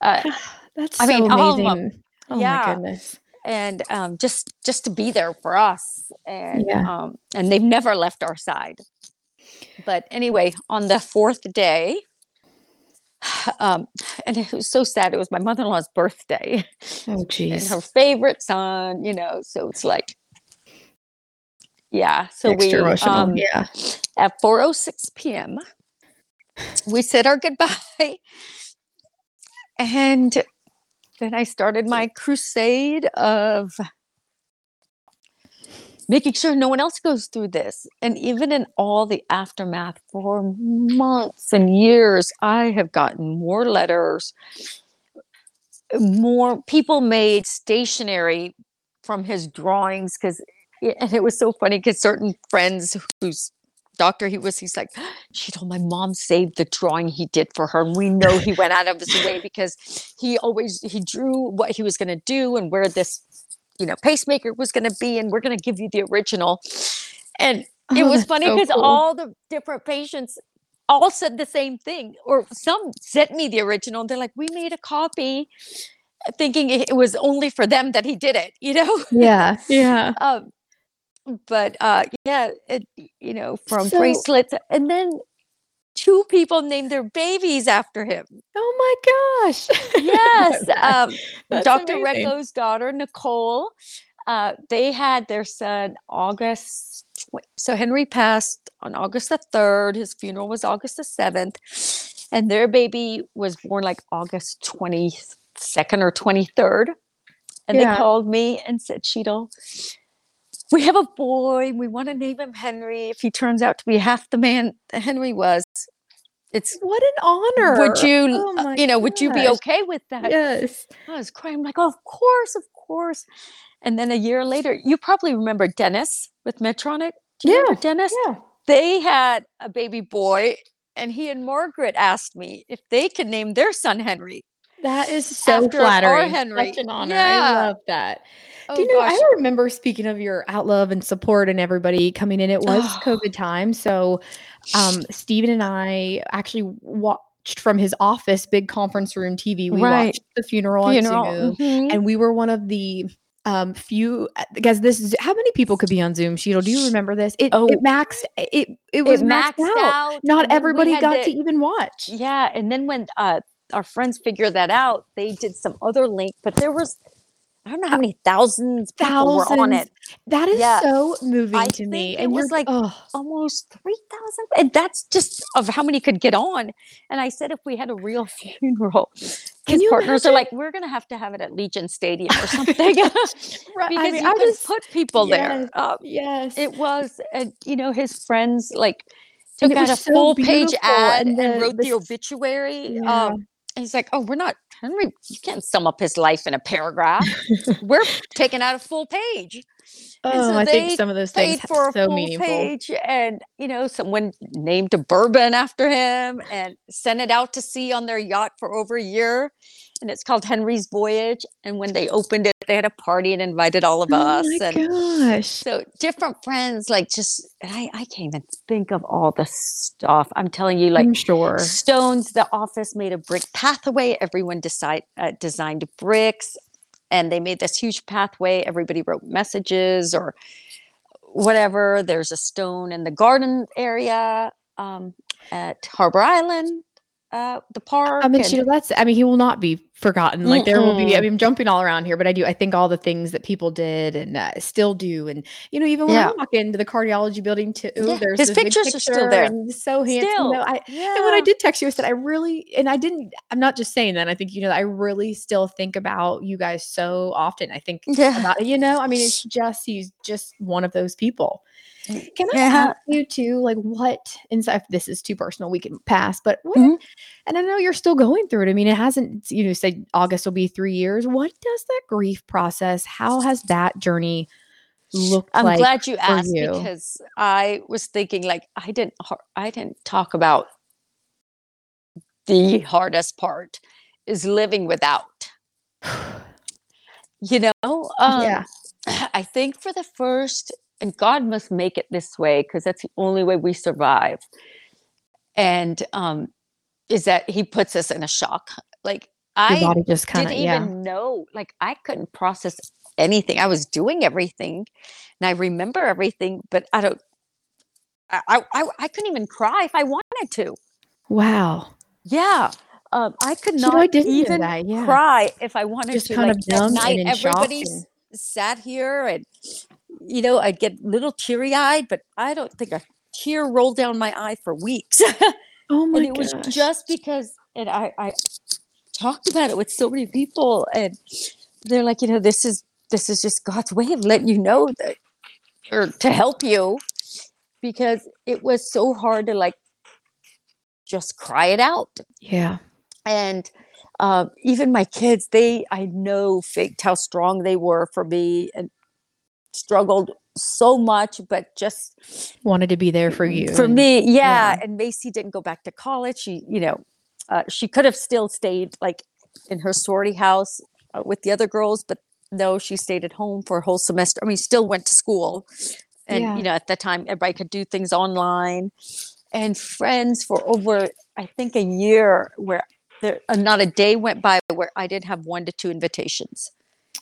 uh, That's I so mean, all of 'em. amazing. Oh Yeah. my goodness. and um, just just to be there for us, and Yeah. um, and they've never left our side. But anyway, on the fourth day, um, and it was so sad. It was my mother-in-law's birthday, Oh and her favorite son. You know, so it's like, yeah. So Extra we um, yeah. at 4:06 p.m. We said our goodbye, and then I started my crusade of making sure no one else goes through this. And even in all the aftermath for months and years, I have gotten more letters, more people made stationery from his drawings because eh, and it was so funny because certain friends whose doctor he was he's like she told my mom saved the drawing he did for her and we know he went out of his way because he always he drew what he was going to do and where this you know pacemaker was going to be and we're going to give you the original and it Oh, was that's funny so because cool. all the different patients all said the same thing or some sent me the original they're like we made a copy thinking it it was only for them that he did it you know Yeah, yeah. um but uh yeah it, you know from So- bracelets and then two people named their babies after him Oh my gosh. yes um dr amazing. Daughter nicole uh they had their son august so henry passed on august the 3rd his funeral was august the 7th and their baby was born like august 22nd or 23rd and Yeah. they called me and said Shital, we have a boy we want to name him henry if he turns out to be half the man henry was it's What an honor. would you Oh uh, you know would you be okay with that Yes. I was crying. I'm like, oh, of course, of course. And then a year later, you probably remember Dennis with Medtronic. Do you remember Dennis? Yeah. They had a baby boy, and he and Margaret asked me if they could name their son Henry. That is so After flattering. Henry. Such an honor. Yeah. I love that. Oh, Do you know, gosh. I remember speaking of your out love and support and everybody coming in. It was Oh. COVID time. So um Stephen and I actually watched from his office, big conference room TV. We Right. watched the funeral, Funeral, on Zoom. mhm. And we were one of the um few because this is how many people could be on Zoom, Shital? Do you remember this? It Oh. it maxed it it was it maxed, maxed out. out. Not and then we everybody got to even watch. Yeah, and then when uh, our friends figured that out, they did some other link, but there was I don't know how many thousands people were on it. That is Yeah. so moving I to me. it And was like oh, almost 3,000. And that's just of how many could get on. And I said, if we had a real funeral, Can his partners are like, we're going to have to have it at Legion Stadium or something. right. because I mean, you I could just put people yes, there. Um, yes. it was, and you know, his friends like took out a so full page ad and and, wrote the the, obituary. Yeah. Um, he's like, oh, we're not, Henry, you can't sum up his life in a paragraph. we're taking out a full page. Oh, so I think some of those things for a so full meaningful. page and you know someone named a bourbon after him and sent it out to sea on their yacht for over a year and it's called henry's voyage and when they opened it they had a party and invited all of Oh us my and gosh. so different friends like just and I, I can't even think of all the stuff i'm telling you like I'm sure. stones the office made a brick pathway everyone decide, uh, designed bricks and they made this huge pathway everybody wrote messages or whatever there's a stone in the garden area um, at harbor island uh, the park I mean, and- Shital, that's. I mean, he will not be forgotten. Like there will be. I mean, I'm jumping all around here, but I do. I think all the things that people did and uh, still do, and you know, even when Yeah. I walk into the cardiology building too, Yeah, there's his pictures are still there. so handsome. Still, You know, I, yeah. And when I did text you, I said I really, and I didn't. I'm not just saying that. I think you know, I really still think about you guys so often. I think yeah about you know. I mean, it's just he's just one of those people. Can I Yeah. ask you too, like what? And so if this is too personal, we can pass. But what? Mhm. And I know you're still going through it. I mean, it hasn't. You know, said August will be three years. What does that grief process? How has that journey looked I'm like? glad you asked you? because I was thinking like I didn't I didn't talk about the hardest part is living without. You know, um, Yeah. I think for the first, and God must make it this way because that's the only way we survive. And um, is that He puts us in a shock. Like Your I body just kind of didn't yeah. even know like i couldn't process anything i was doing everything and i remember everything but i don't i i, I, couldn't even cry if i wanted to Wow. yeah um, i could You know, not I didn't even that, yeah. cry if i wanted Just to kind like of numb and night in shock everybody and- sat here and you know i'd get a little teary-eyed but i don't think a tear rolled down my eye for weeks. Oh my and it was just because and I, I talked about it with so many people and they're like you know this is this is just god's way of letting you know that or to help you because it was so hard to like just cry it out. Yeah. and um, even my kids they i know faked how strong they were for me and struggled so much but just Wanted to be there for you. for me yeah. yeah. and macy didn't go back to college she you know uh, she could have still stayed like in her sorority house uh, with the other girls but no, she stayed at home for a whole semester. I mean, still went to school. And, Yeah. you know, at that time, everybody could do things online. And friends for over, I think, a year where there, uh, not a day went by where I didn't have one to two invitations.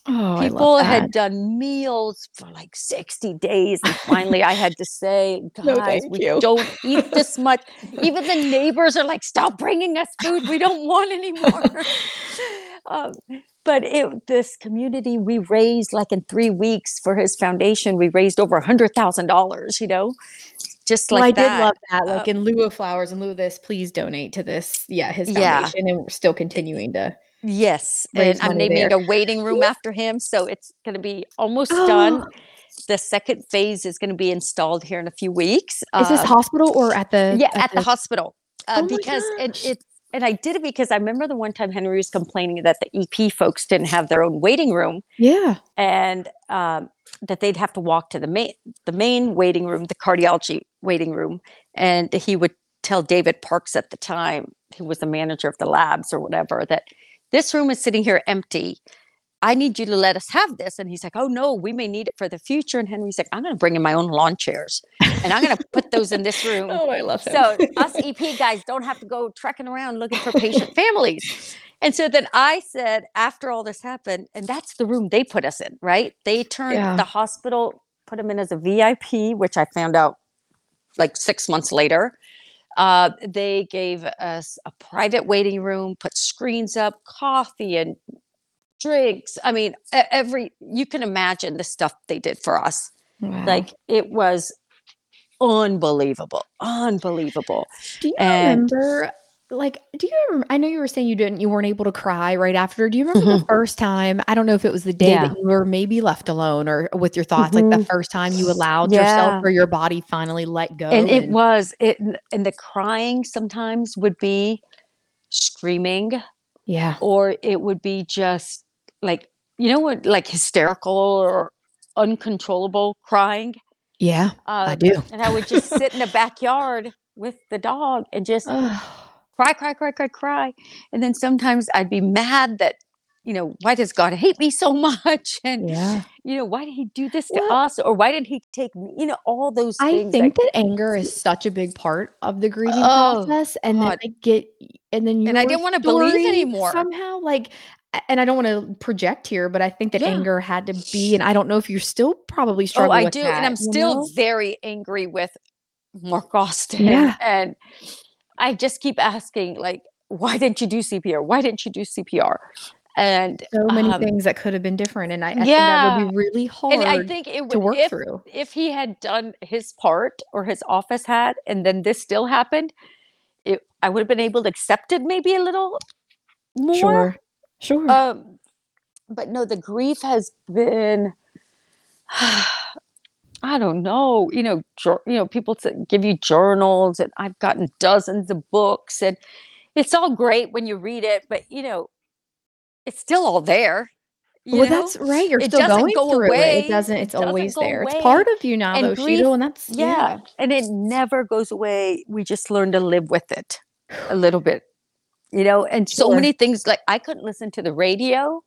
Oh, People had done meals for like 60 days. And finally, I had to say, guys, thank we you." don't eat this much. Even the neighbors are like, stop bringing us food. We don't want anymore. um, but it, this community, we raised like in three weeks for his foundation, we raised over a $100,000, you know, just like well, I that. did love that. Like Uh, in lieu of flowers, in lieu of this, please donate to this. Yeah, his Yeah. foundation, and we're still continuing to. Yes, raise and I'm naming there. a waiting room after him, so it's going to be almost done. The second phase is going to be installed here in a few weeks. Is this Uh, hospital or at the? yeah, at the hospital. Uh, Oh because it, it and I did it because I remember the one time Henry was complaining that the EP folks didn't have their own waiting room Yeah. and um, that they'd have to walk to the main the main waiting room, the cardiology waiting room, and he would tell David Parks at the time, who was the manager of the labs or whatever, that this room is sitting here empty. I need you to let us have this. And he's like, Oh no, we may need it for the future. And Henry's like, I'm gonna bring in my own lawn chairs and I'm gonna put those in this room. Oh, I love him. So us EP guys don't have to go trekking around looking for patient families. And so then I said, after all this happened, and that's the room they put us in, right? They turned Yeah. the hospital, put him in as a VIP, which I found out like six months later. Uh, they gave us a private waiting room, put screens up, coffee and drinks. I mean, every you can imagine the stuff they did for us. Wow. Like it was unbelievable, unbelievable. do you and- remember? Like, do you? Remember, I know you were saying you didn't, you weren't able to cry right after. Do you remember the first time? I don't know if it was the day Mm-hmm. Yeah. that you were maybe left alone or with your thoughts. Like the Mhm. first time you allowed Yeah. yourself or your body finally let go. and it was it and the crying sometimes would be screaming yeah, or it would be just like you know what like hysterical or uncontrollable crying yeah, I uh, do. and i would just sit in the backyard with the dog and just cry cry cry cry cry and then sometimes i'd be mad that you know why does god hate me so much and yeah. you know why did he do this to Well- us or why did he take me you know all those I think like- that anger is such a big part of the grieving Oh, process, and then I get, and then you, And I didn't wanna believe anymore. somehow. Like, and I don't want to project here, but I think that Yeah. anger had to be, and I don't know if you're still probably struggling. Oh. I do, that, and I'm still know? very angry with Mark Austin. Yeah. and I just keep asking, like, why didn't you do CPR? Why didn't you do CPR? And so many um, things that could have been different, and I, I think that would be really hard and I think it would to work if, through. if he had done his part or his office had, and then this still happened, it, I would have been able to accept it maybe a little more. Sure, sure. Um, but no, the grief has been. I don't know. You know, you know, people s- give you journals, and I've gotten dozens of books, and it's all great when you read it, but you know, it's still all there. well, know? that's right. You're It still going go through it. away. It doesn't. It It's doesn't always there. It's part of you now, And though, grief- Shital, and that's yeah. and it never goes away. We just learn to live with it a little bit, you know. And so many things like I couldn't listen to the radio.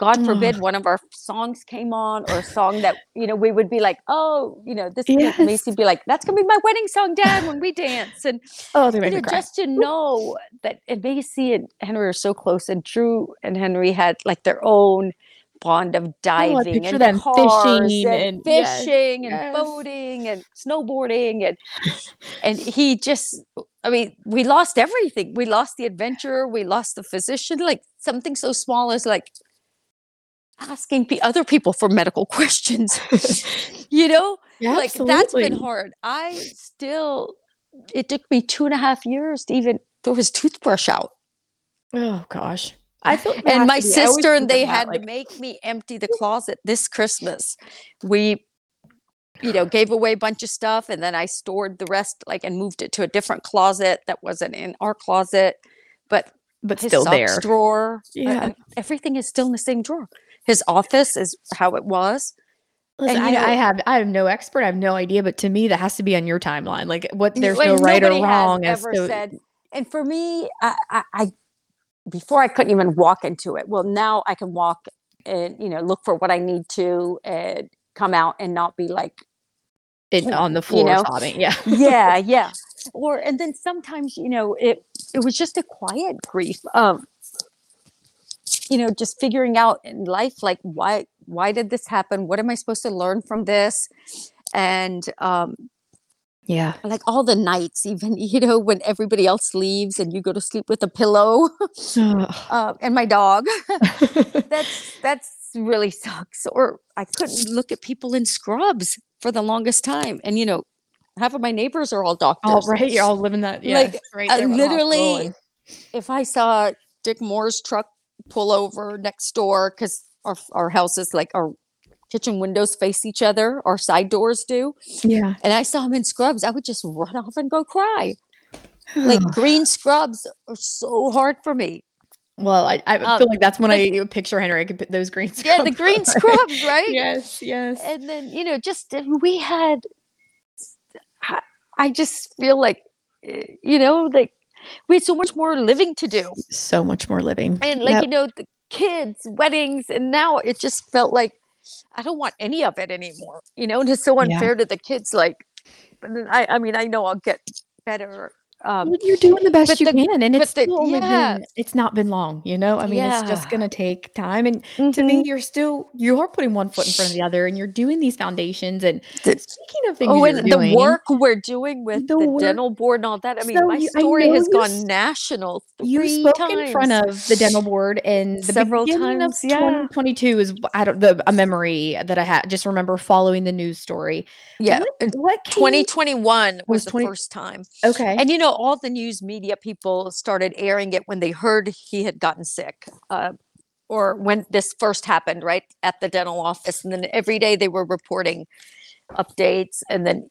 God forbid mm. one of our songs came on or a song that you know we would be like, oh, you know, this Yes. Macy be like, that's gonna be my wedding song, Dad, when we dance, and Oh, they you know, just to know that and Macy and Henry are so close, and Drew and Henry had like their own bond of oh, diving Oh, and cars fishing and, and- yes, fishing and yes. boating and snowboarding and and he just I mean, we lost everything. We lost the adventure. We lost the physician. Like something so small as like asking pe- other people for medical questions. you know, Yeah, like that's been hard. I still, it took me two and a half years to even throw his toothbrush out. Oh gosh. I feel And my to be. I always sister and they that, had like, to make me empty the closet this Christmas. We, you know, gave away a bunch of stuff and then I stored the rest, like, and moved it to a different closet that wasn't in our closet. But but still there. drawer, uh, Yeah. uh, everything is still in the same drawer. His office is how it was. Listen, and, I, you I have I have no expert. I have no idea, but to me, that has to be on your timeline. Like what You- there's no right or nobody has wrong ever to said. And for me, I, I, I before I couldn't even walk into it. Well, now I can walk and you know look for what I need to and come out and not be like you on the floor know, sobbing. Yeah. yeah yeah or and then sometimes you know it it was just a quiet grief um you know just figuring out in life like why why did this happen what am i supposed to learn from this and um Yeah. like all the nights even you know when everybody else leaves and you go to sleep with a pillow uh, and my dog that's that's really sucks or i couldn't look at people in scrubs for the longest time and you know half of my neighbors are all doctors all right. You're all living that. Yeah. Like, right uh, there with the hospital literally if i saw dick moore's truck pull over next door because our, our houses like our kitchen windows face each other our side doors do yeah. and i saw him in scrubs i would just run off and go cry like green scrubs are so hard for me well, I, I um, feel like that's when like- I picture Henry. I could put those green yeah the scrubs green scrubs right yes. Yes. and then you know just we had I- i just feel like uh, you know like we had so much more living to do so much more living. and like Yep. you know the kids weddings and now it just felt like i don't want any of it anymore you know and it's so Yeah. unfair to the kids like i i mean i know i'll get better um Well, you're doing the best you the- can, and it's the- still yeah. been, it's not been long, you know. I mean, it's just gonna take time, and to me, mhm. you're still you are putting one foot in front of the other, and you're doing these foundations. And The- speaking of things, Oh, and doing, the work we're doing with The work- dental board and all that. I mean, So my story has gone national. you spoke in front of the dental board, and the Several times, yeah. 2022 is I don't the a memory that I had. Just remember following the news story. Yeah, What, what 2021 was, was the first time. Okay. And you know, all the news media people started airing it when they heard he had gotten sick, uh, or when this first happened, right at the dental office. And then every day they were reporting updates, and then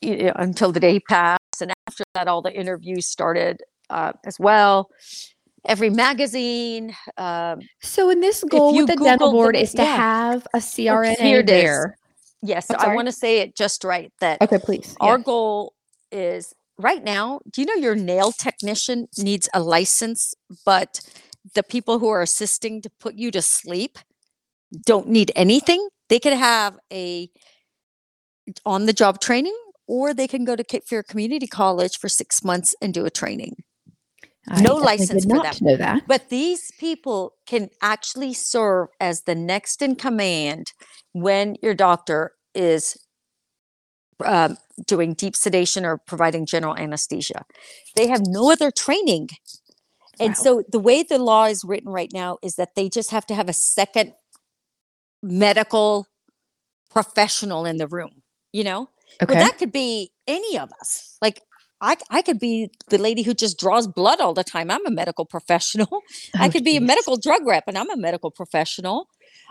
you know, until the day passed. And after that, all the interviews started uh, as well. Every magazine, um, so, in this goal with the dental Google the board na- is to yeah. have a CRNA here there. yes, I want to say it just right. That Okay, please. our yeah. goal is right now do you know your nail technician needs a license but the people who are assisting to put you to sleep don't need anything they could have a on the job training or they can go to cape fear community college for six months and do a training I no license for them. know that. but these people can actually serve as the next in command when your doctor is um, doing deep sedation or providing general anesthesia. They have no other training. And Wow. so the way the law is written right now is that they just have to have a second medical professional in the room, you know? Okay. Well, that could be any of us. Like I, I could be the lady who just draws blood all the time. I'm a medical professional. I Oh, could be a medical drug rep, and I'm a medical professional.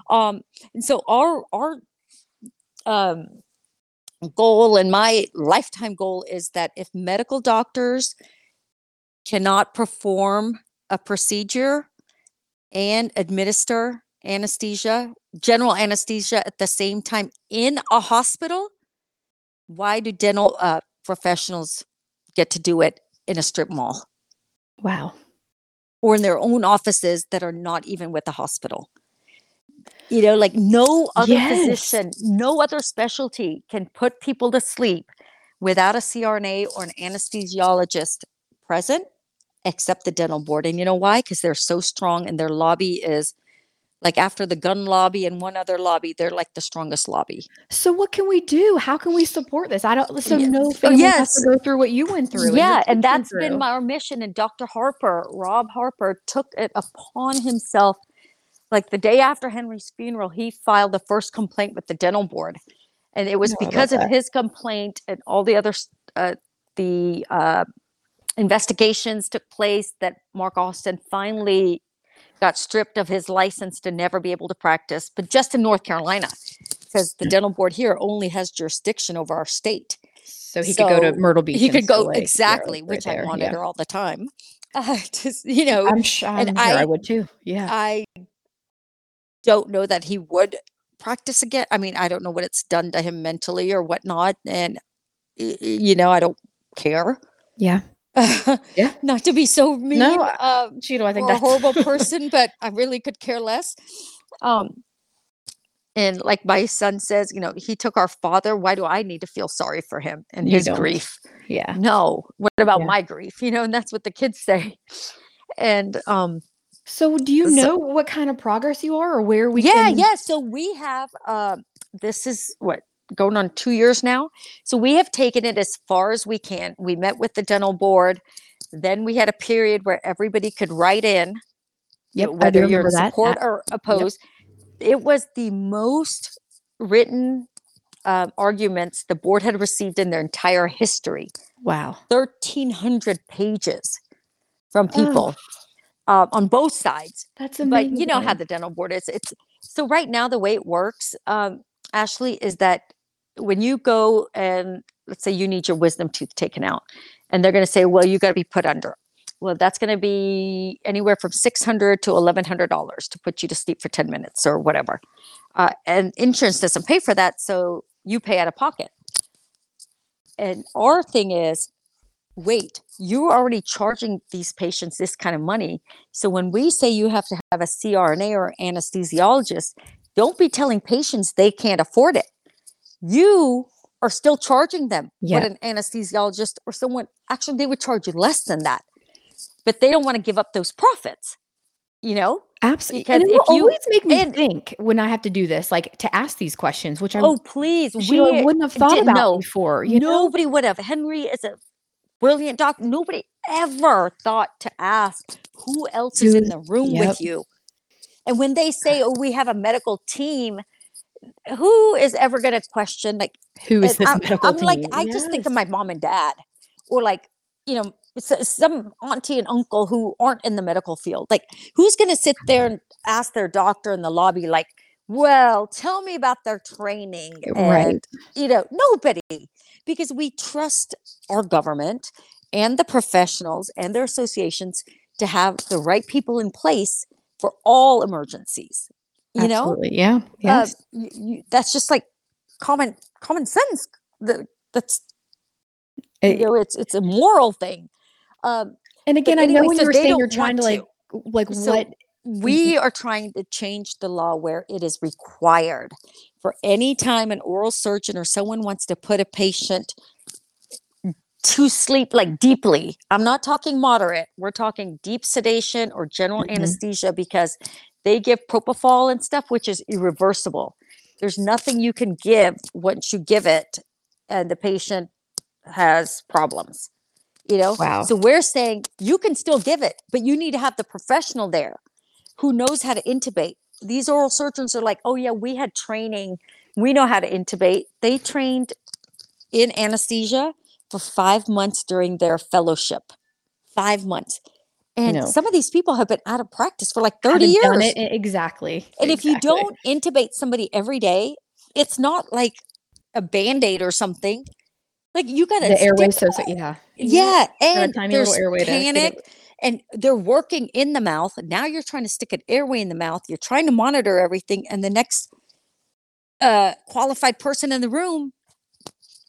Um, and so our our um, goal and my lifetime goal is that if medical doctors cannot perform a procedure and administer anesthesia, general anesthesia at the same time in a hospital, why do dental uh, professionals get to do it in a strip mall Wow. or in their own offices that are not even with the hospital? You know, like no other Yes. physician, no other specialty can put people to sleep without a CRNA or an anesthesiologist present, except the dental board. And you know why? Because they're so strong and their lobby is like after the gun lobby and one other lobby, they're like the strongest lobby. So what can we do? How can we support this? I don't. So Yeah. no Oh, family has to go through what you went through. Yeah, kids and that's been my our mission. And Dr. Harper, Rob Harper, took it upon himself. Like the day after Henry's funeral, he filed the first complaint with the dental board, and it was Oh, because of that. his complaint and all the other uh, the uh, investigations took place that Mark Austin finally got stripped of his license to never be able to practice, but just in North Carolina, because the dental board here only has jurisdiction over our state. So he could go to Myrtle Beach. He could go. Exactly, right which I there, wanted yeah. her all the time. Uh, just you know, I'm sure. I'm and sure I, I- would too. Yeah. I don't know that he would practice again. I mean, I don't know what it's done to him mentally or whatnot, and you know, I don't care. yeah. Yeah. Not to be so mean. No, um, Shital, I think or a horrible person, but I really could care less. Um, and like my son says, you know, he took our father. Why do I need to feel sorry for him and You his don't. grief? Yeah. No. What about Yeah. my grief? You know, and that's what the kids say. And um, So do you So- know what kind of progress you are or where we yeah, can yeah. So we have um this is what going on two years now. So we have taken it as far as we can. We met with the dental board. Then we had a period where everybody could write in Yep, whether you're that. support or opposed. It was the most written um, arguments the board had received in their entire history. Wow. 1,300 pages from Oh. Uh, on both sides. That's amazing. But you know how the dental board is. It's so right now the way it works, um, Ashley, is that when you go and let's say you need your wisdom tooth taken out, and they're going to say, "Well, you got to be put under." Well, that's going to be anywhere from six hundred to eleven hundred dollars to put you to sleep for ten minutes or whatever, uh, and insurance doesn't pay for that, so you pay out of pocket. And our thing is, wait, you're already charging these patients this kind of money. So when we say you have to have a CRNA or anesthesiologist, don't be telling patients they can't afford it. You are still charging them Yeah. what an anesthesiologist or someone actually they would charge you less than that. But they don't want to give up those profits. You know? Absolutely. because And it will you- always make me and- think when I have to do this, like to ask these questions, which I Oh, please. I we wouldn't have thought about know. before. You know? Nobody would have. Henry is a brilliant doc. Nobody ever thought to ask who else is in the room yep. with you. And when they say, "Oh, we have a medical team," who is ever going to question? Like, Who is this I'm, medical I'm like, team? I just think of my mom and dad, or like, you know, some auntie and uncle who aren't in the medical field. Like, who's going to sit there mm-hmm. and ask their doctor in the lobby, like, "Well, tell me about their training," Right. you know, nobody, because we trust our government and the professionals and their associations to have the right people in place for all emergencies. You know, Absolutely. Yeah. uh, you, you, that's just like common common sense. The, that's It- you know, it's it's a moral thing. Um, and again, I know when so you were they saying you're trying to like, like So what? We are trying to change the law where it is required for any time an oral surgeon or someone wants to put a patient to sleep like deeply. I'm not talking moderate. We're talking deep sedation or general Mhm. anesthesia because they give propofol and stuff, which is irreversible. There's nothing you can give once you give it, and the patient has problems. You know, Wow. so we're saying you can still give it, but you need to have the professional there who knows how to intubate. These oral surgeons are like, oh yeah, we had training. We know how to intubate. They trained in anesthesia for five months during their fellowship. Five months. And know. some of these people have been out of practice for like 30 haven't years. exactly. And if you don't intubate somebody every day, it's not like a band-aid or something. Like you gotta the airway, so, so yeah, yeah, Got a and there's little airway to panic, and they're working in the mouth. Now you're trying to stick an airway in the mouth. You're trying to monitor everything, and the next uh, qualified person in the room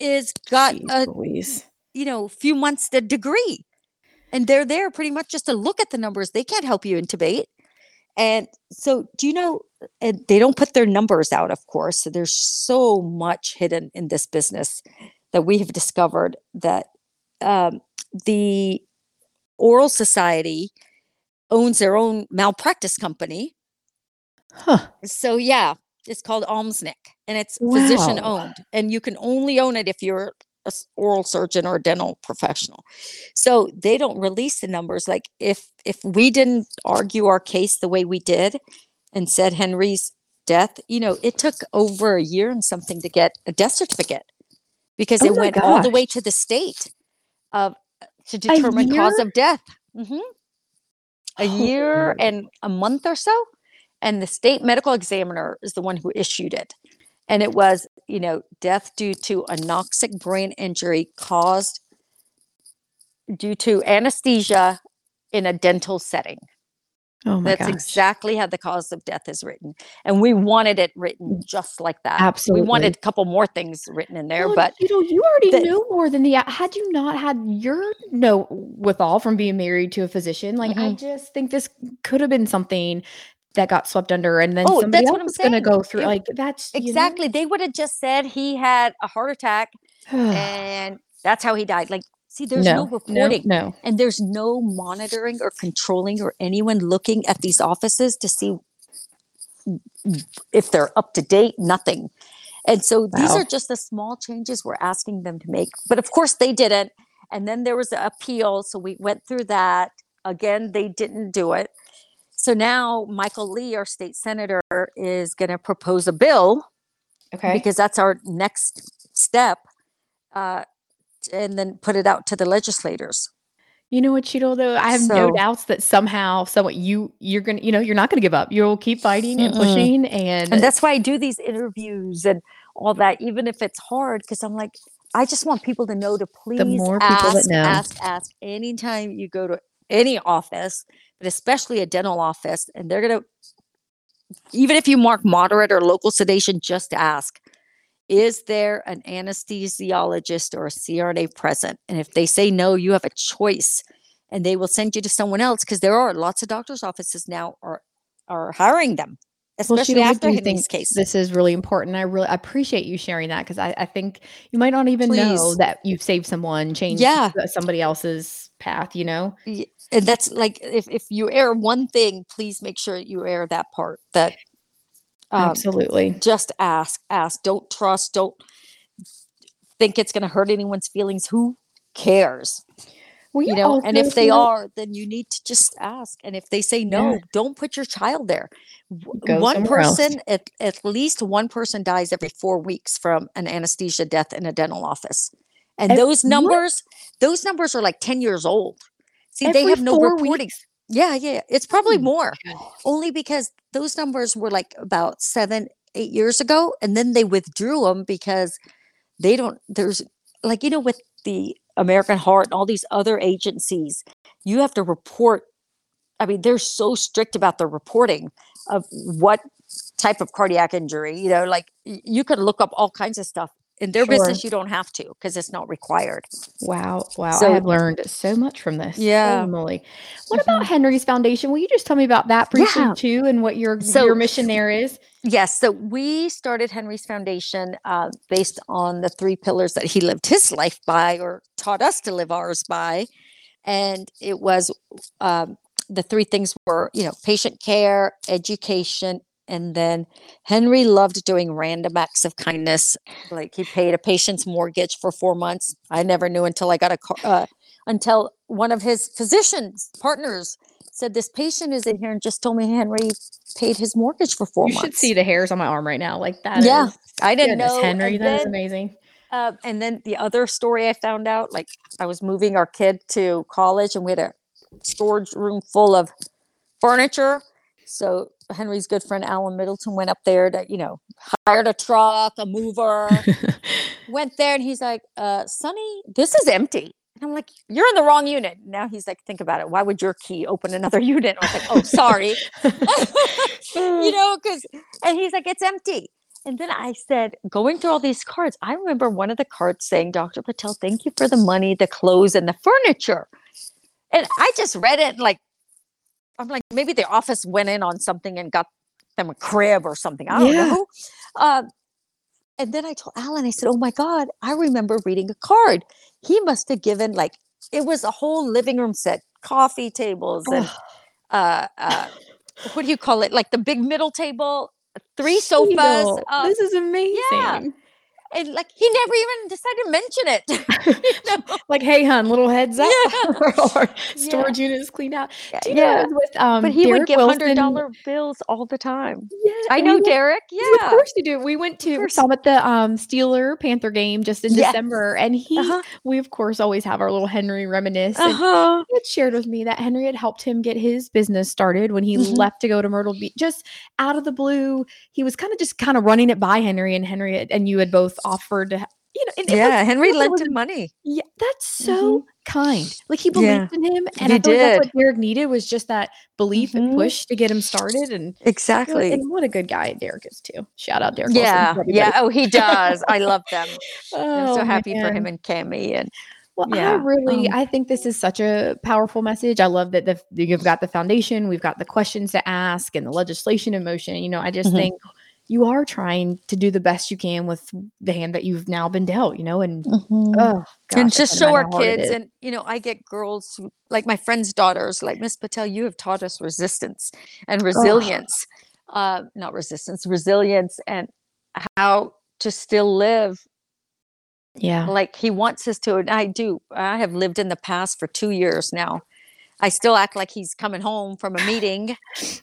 is got Jeez a Louise. you know few months the degree, and they're there pretty much just to look at the numbers. They can't help you intubate. And so, do you know? And they don't put their numbers out, of course. So there's so much hidden in this business that we have discovered that um, the Oral Society owns their own malpractice company. Huh. So yeah, it's called OMSNIC, and it's physician owned, and you can only own it if you're a oral surgeon or a dental professional. So they don't release the numbers. Like if if we didn't argue our case the way we did, and said Henry's death, you know, it took over a year and something to get a death certificate because Oh it went all the way to the state of to determine cause of death. hmm A year and a month or so, and the state medical examiner is the one who issued it, and it was you know death due to anoxic brain injury caused due to anesthesia in a dental setting. Oh my That's gosh. exactly how the cause of death is written. And we wanted it written just like that. Absolutely. We wanted a couple more things written in there, Well, but you know, you already the- know more than the had you not had your know withal from being married to a physician. Like I Mhm. just think this could have been something that got swept under and then Oh, somebody that's else what I'm is going to go through It- like that's you know? Exactly. They would have just said he had a heart attack and that's how he died. Like, see, there's no, no, reporting. no, no. and there's no monitoring or controlling or anyone looking at these offices to see if they're up to date nothing and so these Wow. are just the small changes we're asking them to make but of course they didn't and then there was an appeal so we went through that again they didn't do it so now michael lee our state senator is going to propose a bill Okay. because that's our next step uh, and then put it out to the legislators You know what, Shital, though? I have no doubts that somehow, somewhat you you're gonna, you know, you're not gonna give up. You'll keep fighting and Mm-mm. pushing and, and that's why I do these interviews and all that, even if it's hard, because I'm like, I just want people to know to please more people that ask, know. ask, ask. Anytime you go to any office, but especially a dental office, and they're gonna, even if you mark moderate or local sedation, just ask. Is there an anesthesiologist or a CRNA present? And if they say no, you have a choice, and they will send you to someone else because there are lots of doctors' offices now are are hiring them, especially I after do Henry's think case. This is really important. I really appreciate you sharing that because I, I think you might not even know that you've saved someone, changed Yeah. somebody else's path. You know, and that's like if, if you air one thing please make sure you air that part that um, absolutely. just ask ask don't trust don't think it's going to hurt anyone's feelings who cares Well, you know and if they Sheila, are then you need to just ask and if they say no Yeah. don't put your child there Go one else. person at, at least one person dies every four weeks from an anesthesia death in a dental office and those what? numbers those numbers are like 10 years old see they have no reporting weeks? Yeah yeah it's probably Oh more only because those numbers were like about seven eight years ago and then they withdrew them because they don't there's like you know with the american heart and all these other agencies you have to report i mean they're so strict about the reporting of what type of cardiac injury you know like y- you could look up all kinds of stuff in their Sure. business you don't have to because it's not required Wow, wow. I have learned so much from this. Yeah. Moly. What about Henry's Foundation? Will you just tell me about that briefly Yeah. too and what your So- your mission there is? Yes, so we started Henry's Foundation uh, based on the three pillars that he lived his life by or taught us to live ours by. And it was um, the three things were, you know, patient care, education, and then Henry loved doing random acts of kindness. Like he paid a patient's mortgage for four months. I never knew until I got a car, uh, until one of his physicians partners said, This patient is in here and just told me Henry paid his mortgage for four you months. You should see the hairs on my arm right now. Like that. Yeah, is- I didn't goodness, know. Henry. That is amazing. uh, and then the other story I found out, like I was moving our kid to college, and we had a storage room full of furniture. So Henry's good friend Alan Middleton went up there to, you know, hired a truck, a mover, went there, and he's like, uh, "Sonny, this is empty." And I'm like, "You're in the wrong unit." Now he's like, "Think about it. Why would your key open another unit?" I was like, "Oh, sorry." you know, because and he's like, it's empty. And then I said, going through all these cards, I remember one of the cards saying, Dr. Patel, thank you for the money, the clothes, and the furniture. And I just read it like, I'm like, maybe the office went in on something and got them a crib or something. I don't Yeah. know. Um, and then I told Alan, I said, Oh my God, I remember reading a card. He must have given like, it was a whole living room set, coffee tables, and uh, uh, what do you call it? Like the big middle table, three sofas. Uh, this is amazing. And like he never even decided to mention it. you know? Like, hey, hun, little heads up. Yeah. Our storage unit is cleaned out. Yeah, you know yeah. with um But he Derek would give hundred dollar bills all the time. Yeah, I we know went- Derek. Of course you do. We went to we saw him at the um Steeler Panther game just in Yes. December, and he Uh-huh. we of course always have our little Henry reminisce. Uh-huh. he had shared with me that Henry had helped him get his business started when he Mhm. left to go to Myrtle Beach. Just out of the blue, he was kind of just kind of running it by Henry, and Henry had- and you had both offered to, you know, and it was- Yeah. Henry lent him money. yeah, that's so kind. Like he believed in him, and He I feel like that's what Derek needed was just that belief and Mhm. push to get him started. And you know, Exactly. and what a good guy Derek is too. Shout out Derek. Yeah. for Yeah. Oh, he does. I love them. I'm Oh, so happy for him and Cammy. And Well, I Yeah, really, um I think this is such a powerful message. I love that the you've got the foundation, we've got the questions to ask, and the legislation in motion. You know, I just Mhm. think you are trying to do the best you can with the hand that you've now been dealt. You know, and Mhm. oh gosh, and just show our imagine how hard it kids and you know i get girls who, like my friends daughters like miss patel you have taught us resistance and resilience uh not resistance resilience and how to still live yeah, like he wants us to and i do i have lived in the past for two years now i still act like he's coming home from a meeting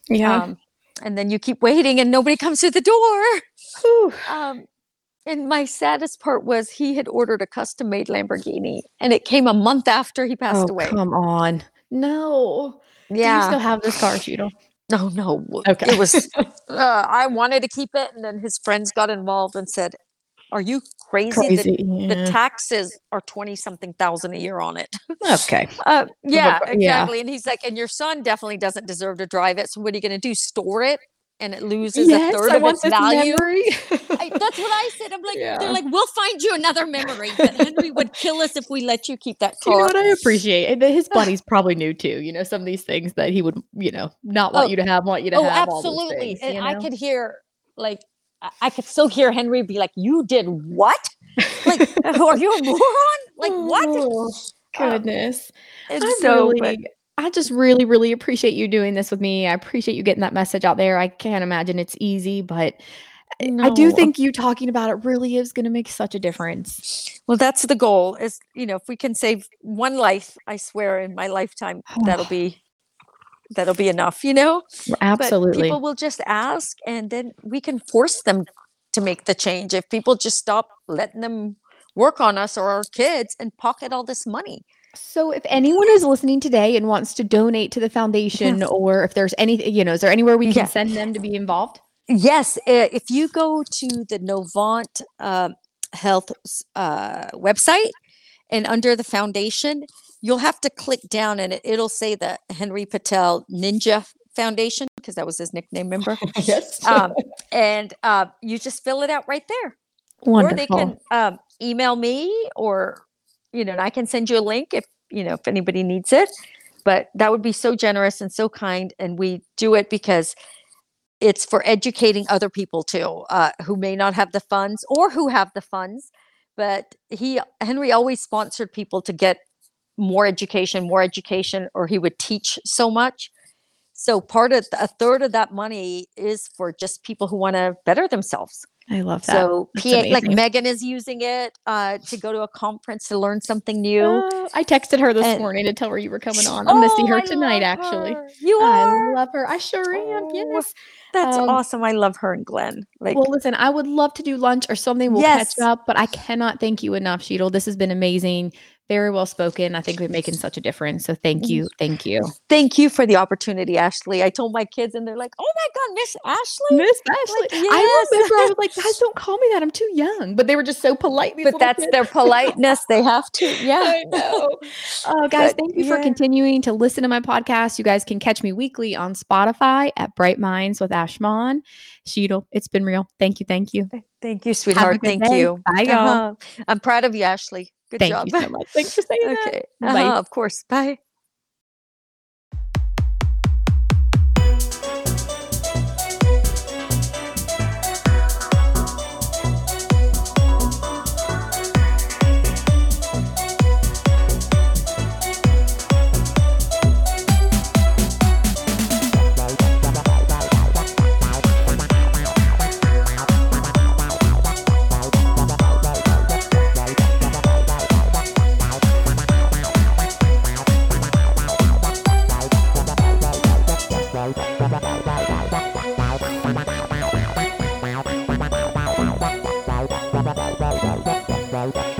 yeah. um and then you keep waiting and nobody comes to the door um, and my saddest part was he had ordered a custom made Lamborghini and it came a month after he passed Oh, away. come on. No. Do you Yeah. still have this car, Shital? No, no. Okay. It was, uh, I wanted to keep it. And then his friends got involved and said, Are you crazy? crazy. The, the taxes are 20 something thousand a year on it. okay. Uh, yeah, yeah. exactly. And he's like, And your son definitely doesn't deserve to drive it. So what are you going to do? Store it? And it loses Yes, a third I of its value. I, that's what I said. I'm like, Yeah. they're like, we'll find you another memory. But Henry would kill us if we let you keep that car. You know what I appreciate? And his buddies probably knew too. You know, some of these things that he would, you know, not want Oh, you to have, want you to oh, have. absolutely. things, and you I could hear, like, I- could still hear Henry be like, "You did what? Like, are you a moron? Like what?" Oh, goodness. And I'm so, really, but I just really, really appreciate you doing this with me. I appreciate you getting that message out there. I can't imagine it's easy, but I- I do think you talking about it really is going to make such a difference. well, that's the goal. Is you know, if we can save one life, I swear, in my lifetime, that'll be that'll be enough. You know. But Absolutely. people will just ask, and then we can force them to make the change. If people just stop letting them work on us or our kids and pocket all this money. So, if anyone is listening today and wants to donate to the foundation, or if there's anything, you know, is there anywhere we can Yeah. send them to be involved? Yes, uh, if you go to the Novant uh, Health uh, website and under the foundation, you'll have to click down and it, it'll say the Henry Patel Ninja Foundation because that was his nickname, remember? yes. um, and uh, you just fill it out right there. Wonderful. Or they can um, email me or, you know, and I can send you a link if, you know, if anybody needs it. But that would be so generous and so kind. And we do it because it's for educating other people too, uh, who may not have the funds or who have the funds. But he, Henry always sponsored people to get more education, more education, or he would teach so much. So part of a third of that money is for just people who want to better themselves. I love that. So That's PA, like. Megan is using it uh, to go to a conference to learn something new. Oh, I texted her this And- morning to tell her you were coming on. I'm going to see Oh, her I tonight, actually. her. You are. I love her. I sure am. Oh, Yes. That's Um, awesome. I love her and Glenn. Like, well, listen, I would love to do lunch or something. We'll Yes. catch up, but I cannot thank you enough, Shital. This has been amazing. Very well spoken. I think we're making such a difference. So thank you. Thank you. thank you for the opportunity, Ashley. I told my kids, and they're like, "Oh my God, Miss Ashley!" Miss Ashley. Like, I remember I was like, guys, don't call me that. I'm too young. But they were just so polite. But that's kids. their politeness. They have to. Yeah. I know. Uh, guys, But, thank you for continuing to listen to my podcast. You guys can catch me weekly on Spotify at Bright Minds with Ashman. Shital, it's been real. Thank you. Thank you. Thank you, sweetheart. Thank day. you. Bye, y'all. Uh-huh. I'm proud of you, Ashley. Good Thank job. you so much. Thanks for saying that. okay. Bye. Uh-huh, of course. Bye. Bye.